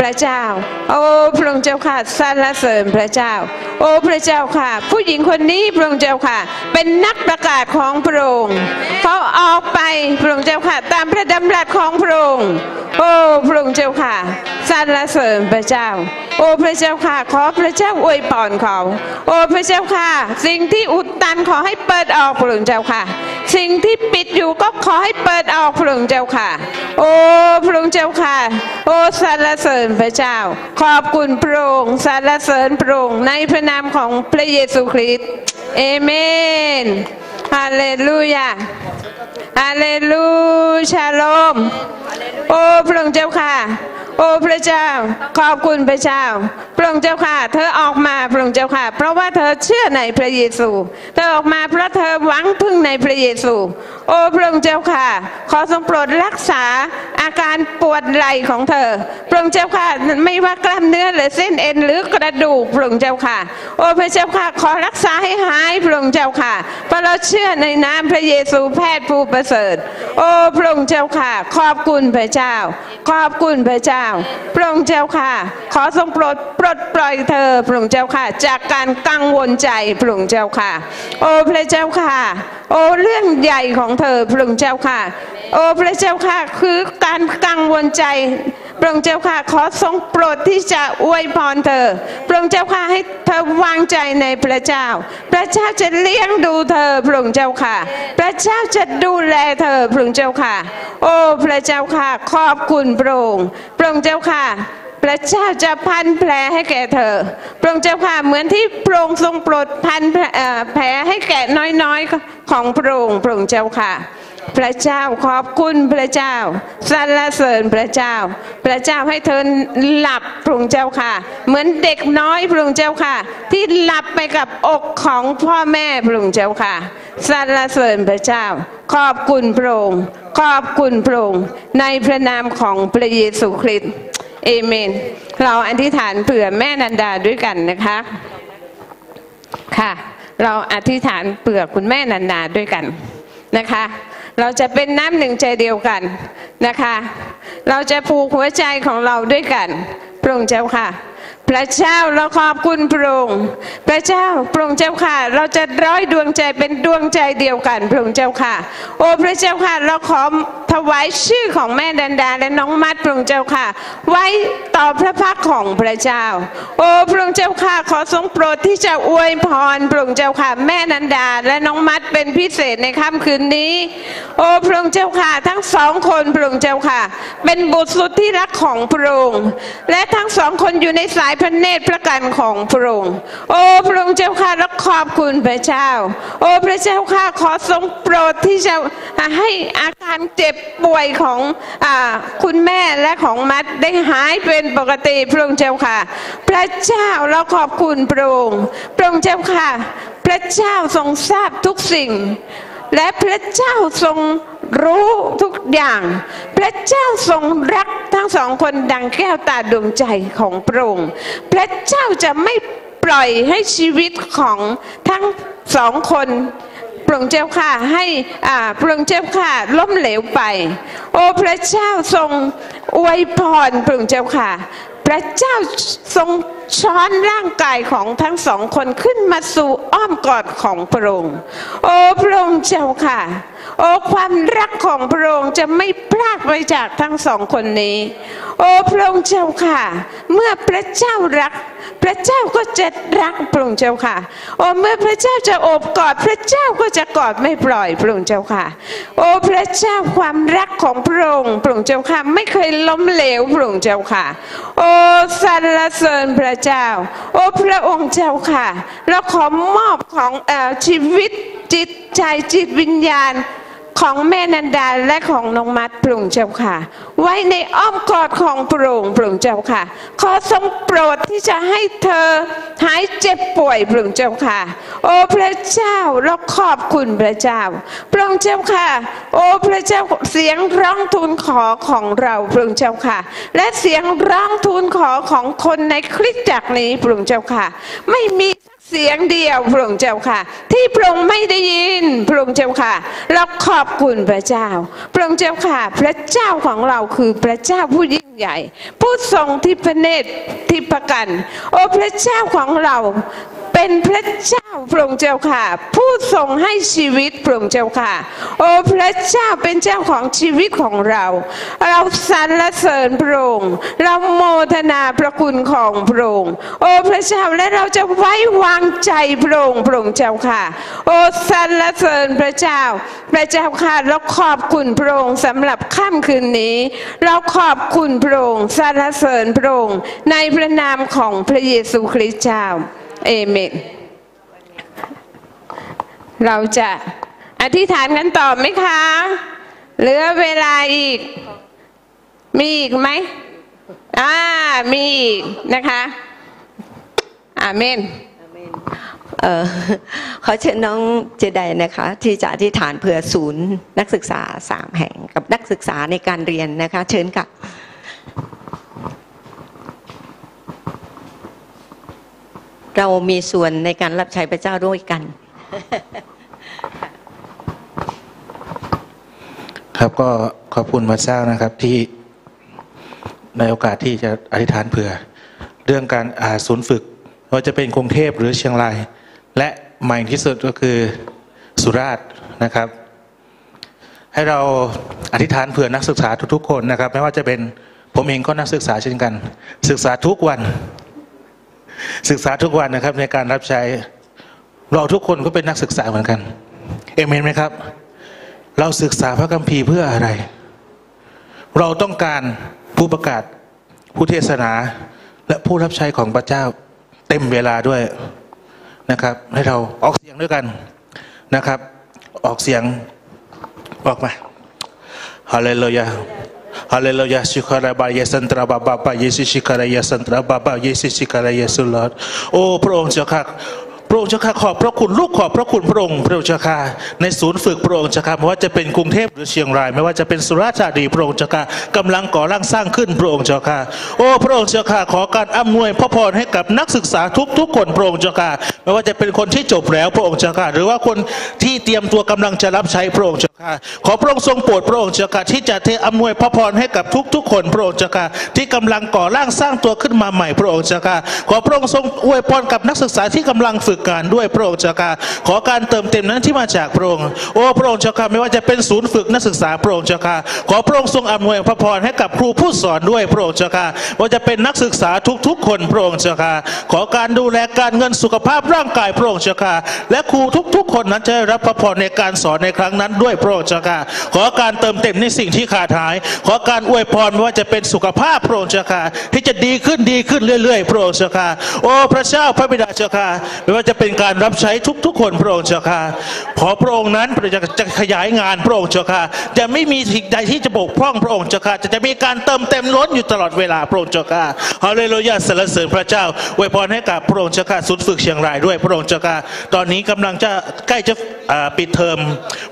S2: พระเจ้า โอ้พระองค์เจ้าค่ะสรรเสริญพระเจ้า โอ้พระเจ้าค่ะ ผู้หญิงคนนี้พระองค์เจ้าค่ะ เป็นนักประกาศของพระองค์เขาออกไปพระองค์เจ้าค่ะ ตามพระดำรัสของพระองค์โอ้พระองค์เจ้าค่ะสรรเสริญพระเจ้า โอ้พระเจ้าค่ะ ขอพระเจ้าอวยพรเขา โอ้พระเจ้าค่ะ สิ่งที่อุดตันขอให้เปิดออกพระองค์เจ้าค่ะ สิ่งที่ปิดอยู่ก็ขอให้เปิดออกพระองค์เจ้าค่ะ โอ้พระองค์เจ้าค่ะ โอ้สรรเสริญพระเจ้า ขอบคุณพระองค์สรรเสริญพระองค์ในพระนามของพระเยซูคริสต์เอเมนฮาเลลูยา ฮาเลลูชาโลม โอ้พระองค์เจ้าค่ะ โอ้พระเจ้า ขอบคุณพระเจ้า พระองค์เจ้าค่ะ เธอออกมาพระองค์เจ้าค่ะ เพราะว่าเธอเชื่อในพระเยซู เธอออกมาเพราะเธอหวังพึ่งในพระเยซู โอ้พระองค์เจ้าค่ะ ขอทรงโปรดรักษาอาการปวดไหล่ของเธอ พระองค์เจ้าค่ะ ไม่ว่ากล้ามเนื้อหรือเส้นเอ็นหรือกระดูกพระองค์เจ้าค่ะ โอ้พระเจ้าค่ะ ขอรักษาให้หายพระองค์เจ้าค่ะ เพราะเราเชื่อในนามพระเยซูแพทย์ผู้ประเสริฐ โอ้พระองค์เจ้าค่ะ ขอบคุณพระเจ้า ขอบคุณพระเจ้าพระองค์เจ้าค่ะ ขอทรงโปรดปลดปล่อยเธอพระองค์เจ้าค่ะ จากการกังวลใจพระองค์เจ้าค่ะ โอ้พระเจ้าค่ะ โอ้เรื่องใหญ่ของเธอพระองค์เจ้าค่ะ โอ้พระเจ้าค่ะ คือการกังวลใจ พระองค์เจ้าค่ะขอทรงโปรดที่จะอวยพรเธอ พระองค์เจ้าค่ะให้เธอวางใจในพระเจ้า พระเจ้าจะเลี้ยงดูเธอพระองค์เจ้าค่ะ พระเจ้าจะดูแลเธอพระองค์เจ้าค่ะ โอ้พระเจ้าค่ะขอบคุณพระองค์พระองค์เจ้าค่ะพระเจ้าจะพันแผลให้แก่เธอ พระองค์เจ้าค่ะ เหมือนที่พระองค์ทรงโปรดพันแผลให้แก่น้อยๆของพระองค์ พระองค์เจ้าค่ะ พระเจ้าขอบคุณพระเจ้าสรรเสริญพระเจ้า พระเจ้าให้เธอหลับพระองค์เจ้าค่ะ เหมือนเด็กน้อยพระองค์เจ้าค่ะ ที่หลับไปกับอกของพ่อแม่พระองค์เจ้าค่ะสรรเสริญพระเจ้า ขอบคุณพระองค์ขอบคุณพระองค์ในพระนามของพระเยซูคริสต์เอเมน เราอธิษฐานเผื่อแม่นันดาด้วยกันนะคะค่ะ เราอธิษฐานเผื่อคุณแม่นันดาด้วยกันนะคะ เราจะเป็นน้ำหนึ่งใจเดียวกันนะคะ เราจะผูกหัวใจของเราด้วยกันพระองค์เจ้าค่ะ พระเจ้าเราขอบคุณพระองค์พระเจ้าพระองค์เจ้าค่ะ เราจะร้อยดวงใจเป็นดวงใจเดียวกันพระองค์เจ้าค่ะ โอ้พระเจ้าค่ะ เราขอถวายชื่อของแม่ดันดาและน้องมัดพระองค์เจ้าค่ะ ไว้ต่อพระพักของพระเจ้า โอ้พระองค์เจ้าค่ะ ขอทรงโปรดที่จะอวยพรพระองค์เจ้าค่ะ แม่นันดาและน้องมัดเป็นพิเศษในค่ำคืนนี้ โอ้พระองค์เจ้าค่ะ ทั้งสองคนพระองค์เจ้าค่ะ เป็นบุตรสุดที่รักของพระองค์และทั้งสองคนอยู่ในสายพระเนตรพระกันของพระองค์ โอ้พระองค์เจ้าค่ะและขอบคุณพระเจ้า โอ้พระเจ้าค่ะขอทรงโปรดที่จะให้อาการเจ็บป่วยของอคุณแม่และของมัดได้หายเป็นปกติพระองค์เจ้าค่ะ พระเจ้าเราขอบคุณพระองค์พระองค์เจ้าค่ะ พระเจ้าทรงทราบทุกสิ่ง และพระเจ้าทรง รู้ทุกอย่าง พระเจ้าทรงรักทั้งสองคนดังแก้วตาดวงใจของพระองค์พระเจ้าจะไม่ปล่อยให้ชีวิตของทั้งสองคนพระองค์เจ้าค่ะให้อ่าพระองค์เจ้าค่ะล้มเหลวไป โอ้พระเจ้าทรงอวยพรพระองค์เจ้าค่ะพระเจ้าทรงช้อนร่างกายของทั้งสองคนขึ้นมาสู่อ้อมกอดของพระองค์ โอ้พระองค์เจ้าค่ะ โอ้ความรักของพระองค์จะไม่พลากไปจากทั้งสองคนนี้ โอ้พระองค์เจ้าค่ะ เมื่อพระเจ้ารัก พระเจ้าก็จะรักพระองค์เจ้าค่ะ โอ้เมื่อพระเจ้าจะโอบกอด พระเจ้าก็จะกอดไม่ปล่อยพระองค์เจ้าค่ะ โอ้พระเจ้าความรักของพระองค์พระองค์เจ้าค่ะ ไม่เคยล้มเหลวพระองค์เจ้าค่ะ โอ้สรรเสริญพระเจ้า โอ้พระองค์เจ้าค่ะ เราขอมอบของเออชีวิตจิตใจจิตวิญญาณของแม่นันดาและของน้องมัดพระองเจ้าค่ะ ไว้ในอ้อมกอดของพระองค์พระองเจ้าค่ะ ขอทรงโปรดที่จะให้เธอหายเจ็บป่วยพระองเจ้าค่ะ โอ้พระเจ้าเราขอบคุณพระเจ้าพระองเจ้าค่ะ โอ้พระเจ้าเสียงร้องทูลขอของเราพระองเจ้าค่ะ และเสียงร้องทูลขอของคนในคริสตจักรนี้พระองเจ้าค่ะ ไม่มี เสียงเดียวพระองค์เจ้าค่ะ ที่พระองค์ไม่ได้ยินพระองค์เจ้าค่ะ เราขอบคุณพระเจ้า พระองค์เจ้าค่ะ พระเจ้าของเราคือพระเจ้าผู้ยิ่งใหญ่ ผู้ทรงที่พระเนตรที่ประกัน โอ้พระเจ้าของเราเป็นพระเจ้าพระองค์เจ้าค่ะ ผู้ทรงให้ชีวิตพระองค์เจ้าค่ะ โอ้พระเจ้าเป็นเจ้าของชีวิตของเรา เราสรรเสริญพระองค์เราโมทนาพระคุณของพระองค์โอ้พระเจ้าและเราจะไว้วางใจพระองค์พระองค์เจ้าค่ะ โอ้สรรเสริญพระเจ้า พระเจ้าค่ะเราขอบคุณพระองค์สำหรับค่ำคืนนี้ เราขอบคุณพระองค์สรรเสริญพระองค์ในพระนามของพระเยซูคริสต์เจ้าเอเมนเราจะอธิษฐานกันต่อไหมคะเหลือเวลาอีก มีอีกไหมอ่ามีอีกนะคะอาเมน
S7: เออขอเชิญน้องเจไดนะคะ ที่จะอธิษฐานเผื่อศูนย์ นักศึกษาสามแห่งกับนักศึกษาในการเรียนนะคะ เชิญค่ะเรามีส่วนในการรับใช้พระเจ้าด้วยกัน
S8: ครับก็ขอบคุณพระเจ้านะครับที่ในโอกาสที่จะอธิษฐานเผื่อ เรื่องการศูนย์ฝึก ว่าจะเป็นกรุงเทพหรือเชียงราย และใหม่ที่สุดก็คือสุราษฎร์นะครับ ให้เราอธิษฐานเผื่อนักศึกษาทุกๆคนนะครับ ไม่ว่าจะเป็นผมเองก็นักศึกษาเช่นกัน ศึกษาทุกวัน ศึกษาทุกวันนะครับในการรับใช้ เราทุกคนก็เป็นนักศึกษาเหมือนกัน เอเมนไหมครับ เราศึกษาพระคัมภีร์เพื่ออะไร เราต้องการผู้ประกาศผู้เทศนาและผู้รับใช้ของพระเจ้า เต็มเวลาด้วยนะครับ ให้เราออกเสียงด้วยกันนะครับ ออกเสียงออกมาฮาเลลูยาฮาเลลูยาชิคาราบาเยสันตราบาบาบาเยซิชิคาราเยสันตราบาบาเยซิชิคาราเยสุลอดโอ้พระองค์เจ้าค่ะ พระองค์เจ้าข้าขอบพระคุณลูกขอบพระคุณพระองค์พระองค์เจ้าข้าในศูนย์ฝึกพระองค์เจ้าข้าไม่ว่าจะเป็นกรุงเทพหรือเชียงราย ไม่ว่าจะเป็นสุราษฎร์ธานีพระองค์เจ้าข้ากำลังก่อร่างสร้างขึ้นพระองค์เจ้าข้าโอ้พระองค์เจ้าข้าขอการอำนวยพระพรให้กับนักศึกษาทุกทุกคนพระองค์เจ้าข้าไม่ว่าจะเป็นคนที่จบแล้วพระองค์เจ้าข้าหรือว่าคนที่เตรียมตัวกำลังจะรับใช้พระองค์เจ้าข้าขอพระองค์ทรงโปรดพระองค์เจ้าข้าที่จะเทอำนวยพระพรให้กับทุกทุกคนพระองค์เจ้าข้าที่กำลังก่อร่างสร้างตัวขึ้นมาใหม่พระองค์เจ้าข้าขอพระองค์ทรงอวยพรกับนักศึกษาที่กำลังฝึกงานด้วยพระองค์เจ้าข้าขอการเติมเต็มนั้นที่มาจากพระองค์โอ้พระองค์เจ้าข้าไม่ว่าจะเป็นศูนย์ฝึกนักศึกษาพระองค์เจ้าข้าขอพระองค์ทรงอำนวยพระพรให้กับครูผู้สอนด้วยพระองค์เจ้าข้าว่าจะเป็นนักศึกษาทุกๆ คนพระองค์เจ้าข้าขอการดูแลการเงินสุขภาพร่างกายพระองค์เจ้าข้าและครูทุกๆ คนนั้นจะได้รับพระพรในการสอนในครั้งนั้นด้วยพระองค์เจ้าข้าขอการเติมเต็มในสิ่งที่ขาดหาย ขอการอวยพรไม่ว่าจะเป็นสุขภาพพระองค์เจ้าข้าที่จะดีขึ้นดีขึ้นเรื่อยๆ พระองค์เจ้าข้าโอ้พระเจ้าพระบิดาเจ้าข้าไม่ว่าจะจะเป็นการรับใช้ทุกๆคนพระองค์เจ้าข้าขอพระองค์นั้นจะจะขยายงานพระองค์เจ้าข้าจะไม่มีสิ่งใดที่จะบกพร่องพระองค์เจ้าข้าจะจะมีการเติมเต็มล้นอยู่ตลอดเวลาพระองค์เจ้าข้าฮาเลลูยาสรรเสริญพระเจ้าอวยพรให้กับพระองค์เจ้าข้าศูนย์ฝึกเชียงรายด้วยพระองค์เจ้าข้าตอนนี้กำลังจะใกล้จะปิดเทอม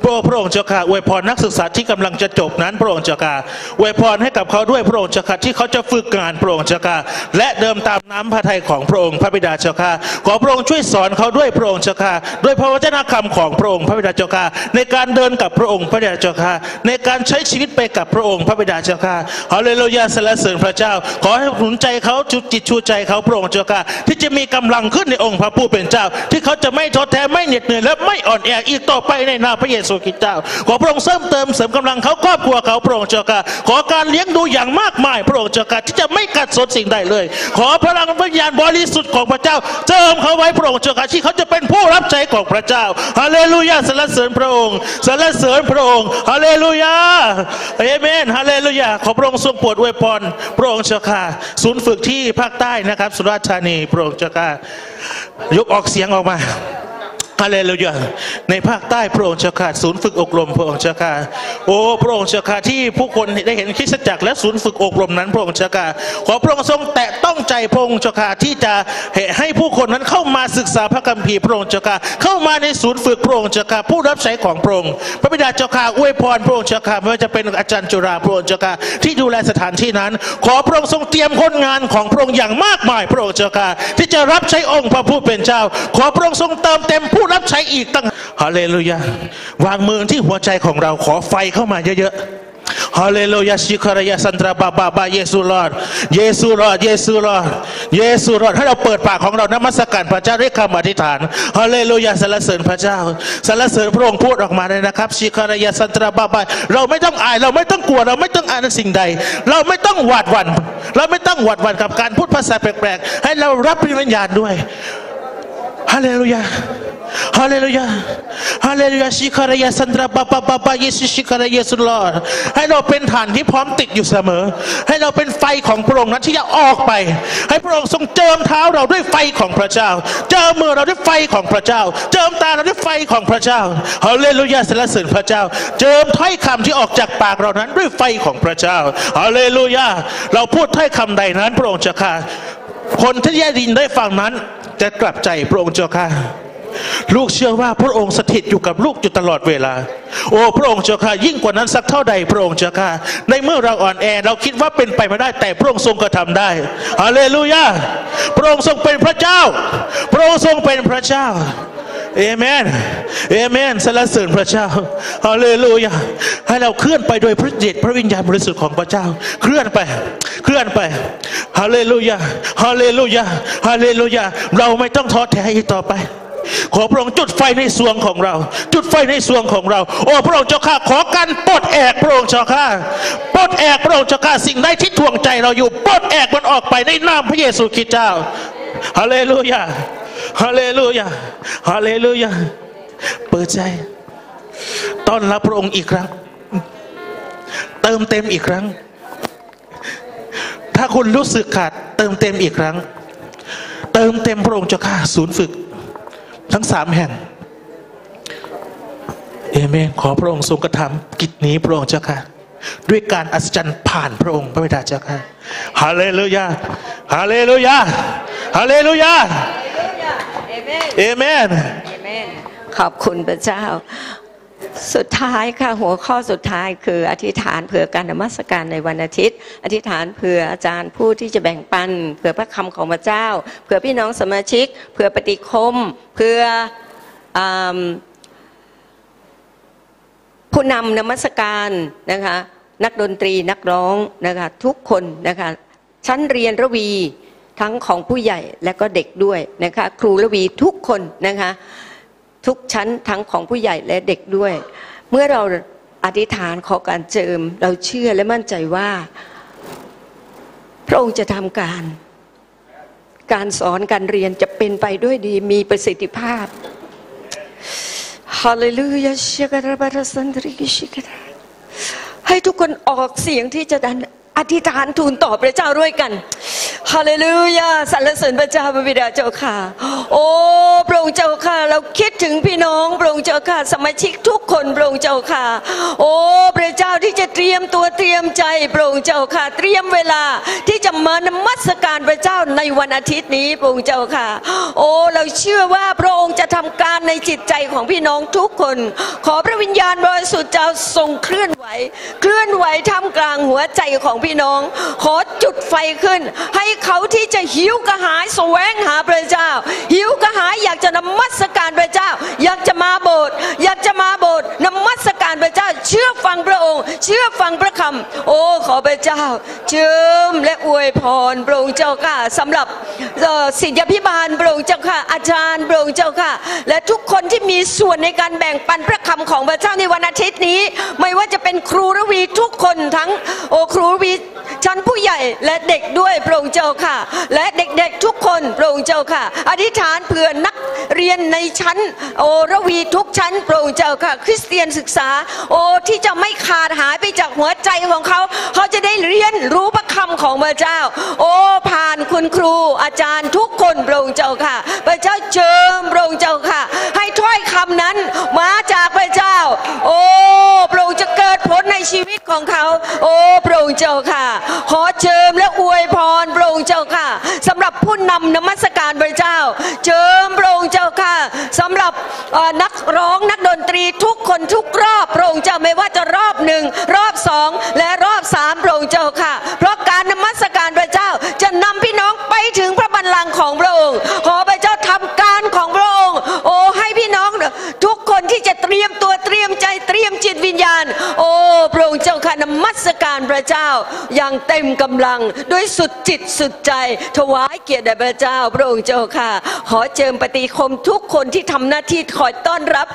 S8: พระพระองค์เจ้าข้าอวยพรนักศึกษาที่กำลังจะจบนั้นพระองค์เจ้าข้าอวยพรให้กับเขาด้วยพระองค์เจ้าข้าที่เขาจะฝึกงานพระองค์เจ้าข้าและเดิมตามน้ำพระทัยของพระองค์พระบิดาเจ้าข้าขอพระองค์ช่วยสอนเขาด้วยพระองค์เจ้าข้าด้วยพระวจนะคำของพระองค์พระบิดาเจ้าข้าในการเดินกับพระองค์พระบิดาเจ้าข้าในการใช้ชีวิตไปกับพระองค์พระบิดาเจ้าข้าฮาเลลูยาสรรเสริญพระเจ้า ขอให้หนุนใจเขาจุดจิตชูใจเขาพระองค์เจ้าข้าที่จะมีกำลังขึ้นในองค์พระผู้เป็นเจ้า ที่เขาจะไม่ท้อแท้ไม่เหน็ดเหนื่อยและไม่อ่อนแออีกต่อไปในนามพระเยซูคริสต์เจ้า ขอพระองค์เสริมเติมเสริมกำลังเขาครอบครัวเขาพระองค์เจ้าข้าขอการเลี้ยงดูอย่างมากมายพระองค์เจ้าข้าที่จะไม่ขัดสนสิ่งใดเลย ขอพลังวิญญาณบริสุทธิ์ของพระเจ้าเจิมเขาไว้พระองค์เจ้าข้าที่เขาจะเป็นผู้รับใช้ของพระเจ้าฮาเลลูยาสรรเสริญพระองค์สรรเสริญพระองค์ฮาเลลูยาเอเมนฮาเลลูยาขอพระองค์ทรงโปรดอวยพรพระองค์เจ้าข่าศูนย์ฝึกที่ภาคใต้นะครับ สุราษฎร์ธานีพระองค์เจ้าข่ายกออกเสียงออกมา ฮาเลลูยาในภาคใต้พระองค์เจ้าข้าศูนย์ฝึกอบรมพระองค์เจ้าข้าโอ้พระองค์เจ้าข้าที่ผู้คนได้เห็นคริสตจักรและศูนย์ฝึกอบรมนั้นพระองค์เจ้าข้าขอพระองค์ทรงแตะต้องใจพระองค์เจ้าข้าที่จะให้ผู้คนนั้นเข้ามาศึกษาพระคัมภีร์พระองค์เจ้าข้าเข้ามาในศูนย์ฝึกพระองค์เจ้าข้าผู้รับใช้ของพระองค์พระบิดาเจ้าข้าอวยพรพระองค์เจ้าข้าไม่ว่าจะเป็นอาจารย์จุฬาพระองค์เจ้าข้าที่ดูแลสถานที่นั้น ขอพระองค์ทรงเตรียมคนงานของพระองค์อย่างมากมายพระองค์เจ้าข้าที่จะรับใช้องค์พระผู้เป็นเจ้า ขอพระองค์ทรงเติมเต็มผู้รับใช้อีกตั้งฮาเลลูยาวางมือที่หัวใจของเราขอไฟเข้ามาเยอะๆฮาเลลูยาชิคารยาสันตราบาบาบาเยซูรอดเยซูรอดเยซูรอดเยซูรอดให้เราเปิดปากของเรานมัสการพระเจ้าด้วยคำอธิษฐานฮาเลลูยาสรรเสริญพระเจ้าสรรเสริญพระองค์พูดออกมาเลยนะครับชิคารยาสันตราบาบาเราไม่ต้องอาย เราไม่ต้องกลัวเราไม่ต้องอายในสิ่งใด เราไม่ต้องหวาดหวั่นเราไม่ต้องหวาดหวั่นกับการพูดภาษาแปลกๆ ให้เรารับพระวิญญาณด้วย ฮาเลลูยาฮาเลลูยาฮาเลลูยาชิคารยาสันตราบาบาบาบาเยสุชิคารยาสุลอดให้เราเป็นฐานที่พร้อมติดอยู่เสมอ ให้เราเป็นไฟของพระองค์นั้นที่จะออกไป ให้พระองค์ทรงเจิมเท้าเราด้วยไฟของพระเจ้า เจิมมือเราด้วยไฟของพระเจ้า เจิมตาเราด้วยไฟของพระเจ้าฮาเลลูยาสรรเสริญพระเจ้า เจิมถ้อยคำที่ออกจากปากเรานั้นด้วยไฟของพระเจ้าฮาเลลูยาเราพูดถ้อยคำใดนั้น พระองค์จะค่ะคนที่ได้ยินได้ฟังนั้น จะกลับใจพระองค์เจ้าค่ะ ลูกเชื่อว่าพระองค์สถิตอยู่กับลูกอยู่ตลอดเวลา โอ้พระองค์เจ้าค่ะยิ่งกว่านั้นสักเท่าใดพระองค์เจ้าค่ะในเมื่อเราอ่อนแอเราคิดว่าเป็นไปไม่ได้ แต่พระองค์ทรงกระทำได้ฮาเลลูยาพระองค์ทรงเป็นพระเจ้า พระองค์ทรงเป็นพระเจ้าเอเมน เอเมนสรรเสริญพระเจ้าฮาเลลูยา ให้เราเคลื่อนไปโดยพระเดชพระวิญญาณบริสุทธิ์ของพระเจ้า เคลื่อนไป เคลื่อนไป ฮาเลลูยา ฮาเลลูยา ฮาเลลูยา เราไม่ต้องท้อแท้อีกต่อไป ขอพระองค์จุดไฟในสวงของเรา จุดไฟในสวงของเรา โอ้พระองค์เจ้าข้าขอการปลดแอกพระองค์เจ้าข้าปลดแอกพระองค์เจ้าข้าสิ่งใดที่ทวงใจเราอยู่ปลดแอกมันออกไปในนามพระเยซูคริสต์เจ้าฮาเลลูยาฮาเลลูยาฮาเลลูยาเปิดใจต้อนรับพระองค์อีกครั้ง เติมเต็มอีกครั้ง ถ้าคุณรู้สึกขาด เติมเต็มอีกครั้ง เติมเต็มพระองค์เจ้าข้าศูนย์ฝึก ทั้งสามแห่ง เอเมน ขอพระองค์ทรงกระทำกิจนี้พระองค์เจ้าค่ะ ด้วยการอัศจรรย์ผ่านพระองค์พระบิดาเจ้าค่ะฮาเลลูยาฮาเลลูยาฮาเลลูยาเอเมน
S7: ขอบคุณพระเจ้า สุดท้ายค่ะหัวข้อสุดท้ายคืออธิษฐานเผื่อการนมัสการในวันอาทิตย์ อธิษฐานเผื่ออาจารย์ผู้ที่จะแบ่งปันเผื่อพระคำของพระเจ้าเผื่อพี่น้องสมาชิกเผื่อปฏิคมเผื่ออผู้นำนมัสการนะคะนักดนตรีนักร้องนะคะทุกคนนะคะชั้นเรียนระวีทั้งของผู้ใหญ่และก็เด็กด้วยนะคะครูระวีทุกคนนะคะ ทุกชั้นทั้งของผู้ใหญ่และเด็กด้วย เมื่อเราอธิษฐานขอการเจิม เราเชื่อและมั่นใจว่า พระองค์จะทำการ การสอนการเรียนจะเป็นไปด้วยดีมีประสิทธิภาพฮาเลลูยาเชกราบาราสันตริกิชิกราให้ทุกคนออกเสียงที่จะดัน อธิษฐานทูลต่อพระเจ้าด้วยกันฮาเลลูยาสรรเสริญพระเจ้าพระบิดาเจ้าค่ะ โอ้พระองค์เจ้าค่ะ เราคิดถึงพี่น้องพระองค์เจ้าค่ะ สมาชิกทุกคนพระองค์เจ้าค่ะ โอ้พระเจ้าที่จะเตรียมตัวเตรียมใจพระองค์เจ้าค่ะ เตรียมเวลาที่จะมานมัสการพระเจ้าในวันอาทิตย์นี้พระองค์เจ้าค่ะ โอ้เราเชื่อว่าพระองค์จะทำการในจิตใจของพี่น้องทุกคน ขอพระวิญญาณบริสุทธิ์เจ้าทรงเคลื่อนไหว เคลื่อนไหวท่ามกลางหัวใจของพี่น้อง ขอจุดไฟขึ้น ให้เขาที่จะหิวกระหายแสวงหาพระเจ้า หิวกระหายอยากจะนมัสการพระเจ้า อยากจะมาโบสถ์อยากจะมาโบสถ์นมัสการพระเจ้า เชื่อฟังพระองค์ เชื่อฟังพระคำโอ้ขอพระเจ้าเจิมและอวยพรพระองค์เจ้าค่ะสำหรับศิษยพิบาลพระองค์เจ้าค่ะอาจารย์พระองค์เจ้าค่ะ และทุกคนที่มีส่วนในการแบ่งปันพระคำของพระเจ้าในวันอาทิตย์นี้ ไม่ว่าจะเป็นครูระวีทุกคนทั้งโอครูรวีชั้นผู้ใหญ่และเด็กด้วยพระองค์เจ้าค่ะ และเด็กๆทุกคนพระองค์เจ้าค่ะ อธิษฐานเผื่อนักเรียนในชั้น โอระวีทุกชั้นพระองค์เจ้าค่ะ คริสเตียนศึกษา โอที่จะไม่ขาดหายไปจากหัวใจของเขา เขาจะได้เรียนรู้พระคำของพระเจ้า โอผ่านคุณครูอาจารย์ทุกคนพระองค์เจ้าค่ะ พระเจ้าเจิมพระองค์เจ้าค่ะ ให้ถ้อยคำนั้นมาจากพระเจ้า โอ ชีวิตของเขา โอ้พระองค์เจ้าค่ะ ขอเจิมและอวยพรพระองค์เจ้าค่ะสำหรับผู้นำนมัสการพระเจ้า เจิมพระองค์เจ้าค่ะสำหรับนักร้องนักดนตรีทุกคนทุกรอบพระองค์เจ้าไม่ว่าจะรอบหนึ่งรอบสองและรอบสามพระองค์เจ้าค่ะ เพราะการนมัสการพระเจ้าจะนำพี่น้องไปถึงพระบัลลังก์ของพระองค์ขอ พี่น้องทุกคนที่จะเตรียมตัวเตรียมใจเตรียมจิตวิญญาณ โอ้พระองค์เจ้าค่ะนมัสการพระเจ้าอย่างเต็มกำลังด้วยสุดจิตสุดใจ ถวายเกียรติแด่พระเจ้า พระองค์เจ้าค่ะ ขอเจิมปฏิคมทุกคนที่ทำหน้าที่คอยต้อนรับ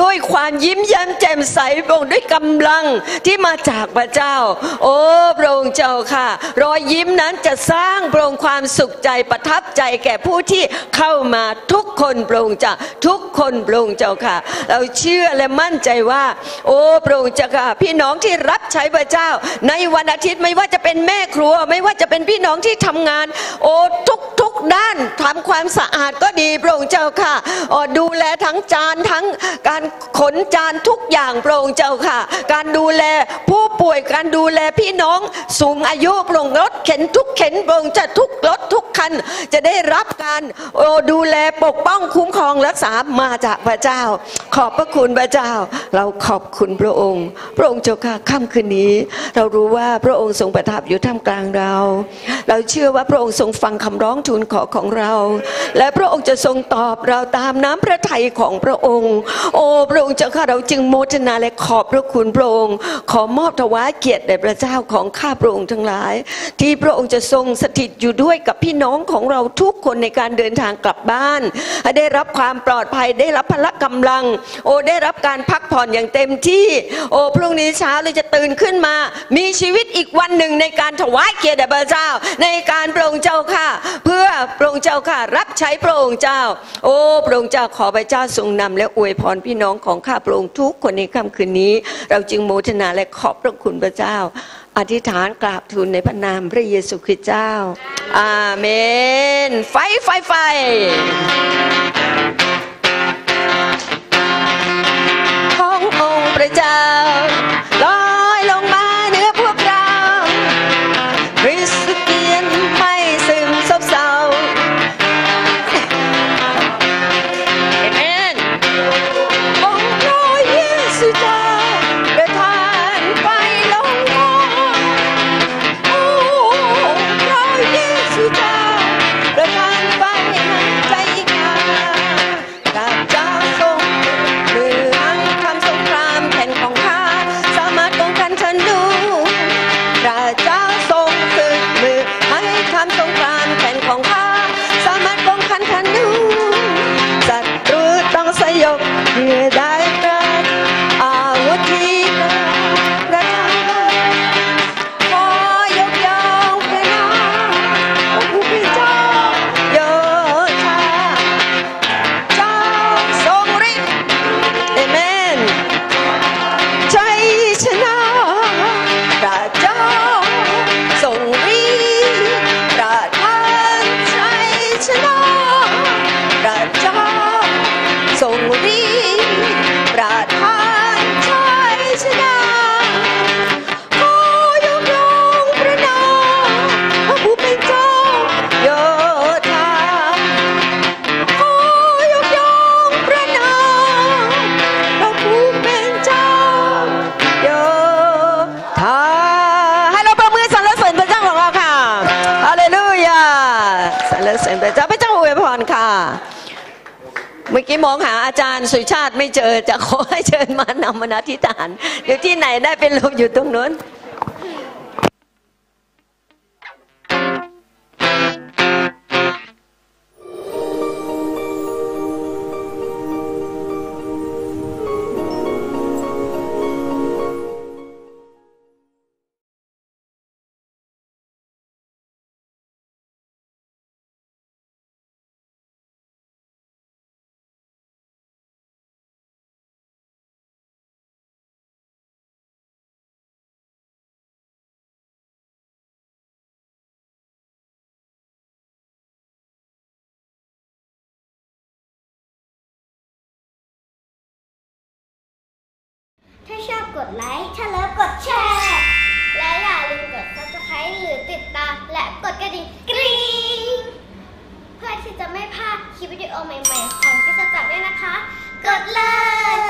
S7: ด้วยความยิ้มแย้มแจ่มใสพระองค์ด้วยกำลังที่มาจากพระเจ้า โอ้พระองค์เจ้าค่ะ รอยยิ้มนั้นจะสร้างพระองค์ความสุขใจประทับใจแก่ผู้ที่เข้ามาทุกคนพระองค์จ้าทุกคนพระองค์เจ้าค่ะ เราเชื่อและมั่นใจว่า โอ้พระองค์เจ้าค่ะ พี่น้องที่รับใช้พระเจ้า ในวันอาทิตย์ไม่ว่าจะเป็นแม่ครัว ไม่ว่าจะเป็นพี่น้องที่ทำงาน โอ้ทุกทุกด้านทำความสะอาดก็ดีพระองค์เจ้าค่ะอ๋อดูแลทั้งจานทั้งการขนจานทุกอย่างพระองค์เจ้าค่ะ การดูแลผู้ป่วยการดูแลพี่น้องสูงอายุพระองค์รถเข็นทุกเข็นพระองค์จะทุกรถทุกคันจะได้รับการโอ้ดูแลปกป้องคุ้มครองรักษามาจากพระเจ้า ขอบพระคุณพระเจ้า เราขอบคุณพระองค์ พระองค์เจ้าค่ะค่ำคืนนี้ เรารู้ว่าพระองค์ทรงประทับอยู่ท่ามกลางเรา เราเชื่อว่าพระองค์ทรงฟังคำร้องทูลขอของเรา และพระองค์จะทรงตอบเราตามน้ำพระทัยของพระองค์ โอ้พระองค์เจ้าค่ะเราจึงโมทนาและขอบพระคุณพระองค์ ขอมอบถวายเกียรติแด่พระเจ้าของข้าพระองค์ทั้งหลาย ที่พระองค์จะทรงสถิตอยู่ด้วยกับพี่น้องของเราทุกคนในการเดินทางกลับบ้าน ให้ได้รับความปลอดภัยได้รับพละกำลัง โอ้ได้รับการพักผ่อนอย่างเต็มที่ โอ้พรุ่งนี้เช้าเราจะตื่นขึ้นมา มีชีวิตอีกวันหนึ่งในการถวายเกียรติแด่พระเจ้า ในการพรองเจ้าค่ะ เพื่อพรองเจ้าค่ะ รับใช้พระองค์เจ้า โอ้พระองค์เจ้าขอพระเจ้าทรงนำและอวยพรพี่น้องของข้าพระองค์ทุกคนในค่ำคืนนี้ เราจึงโมทนาและขอบพระคุณพระเจ้าอธิษฐานกราบทูลในพระนามพระเยซูคริสต์เจ้า อาเมน ไฟ ไฟ ไฟ ของ สุชาติไม่เจอจะขอให้เชิญมานำมนาธิฐาน เดี๋ยวที่ไหนได้เป็นลมอยู่ตรงนู้น
S9: โอใหม่ๆ ของกิจจักรด้วยนะคะ กดเลค่ะบ๊ายบาย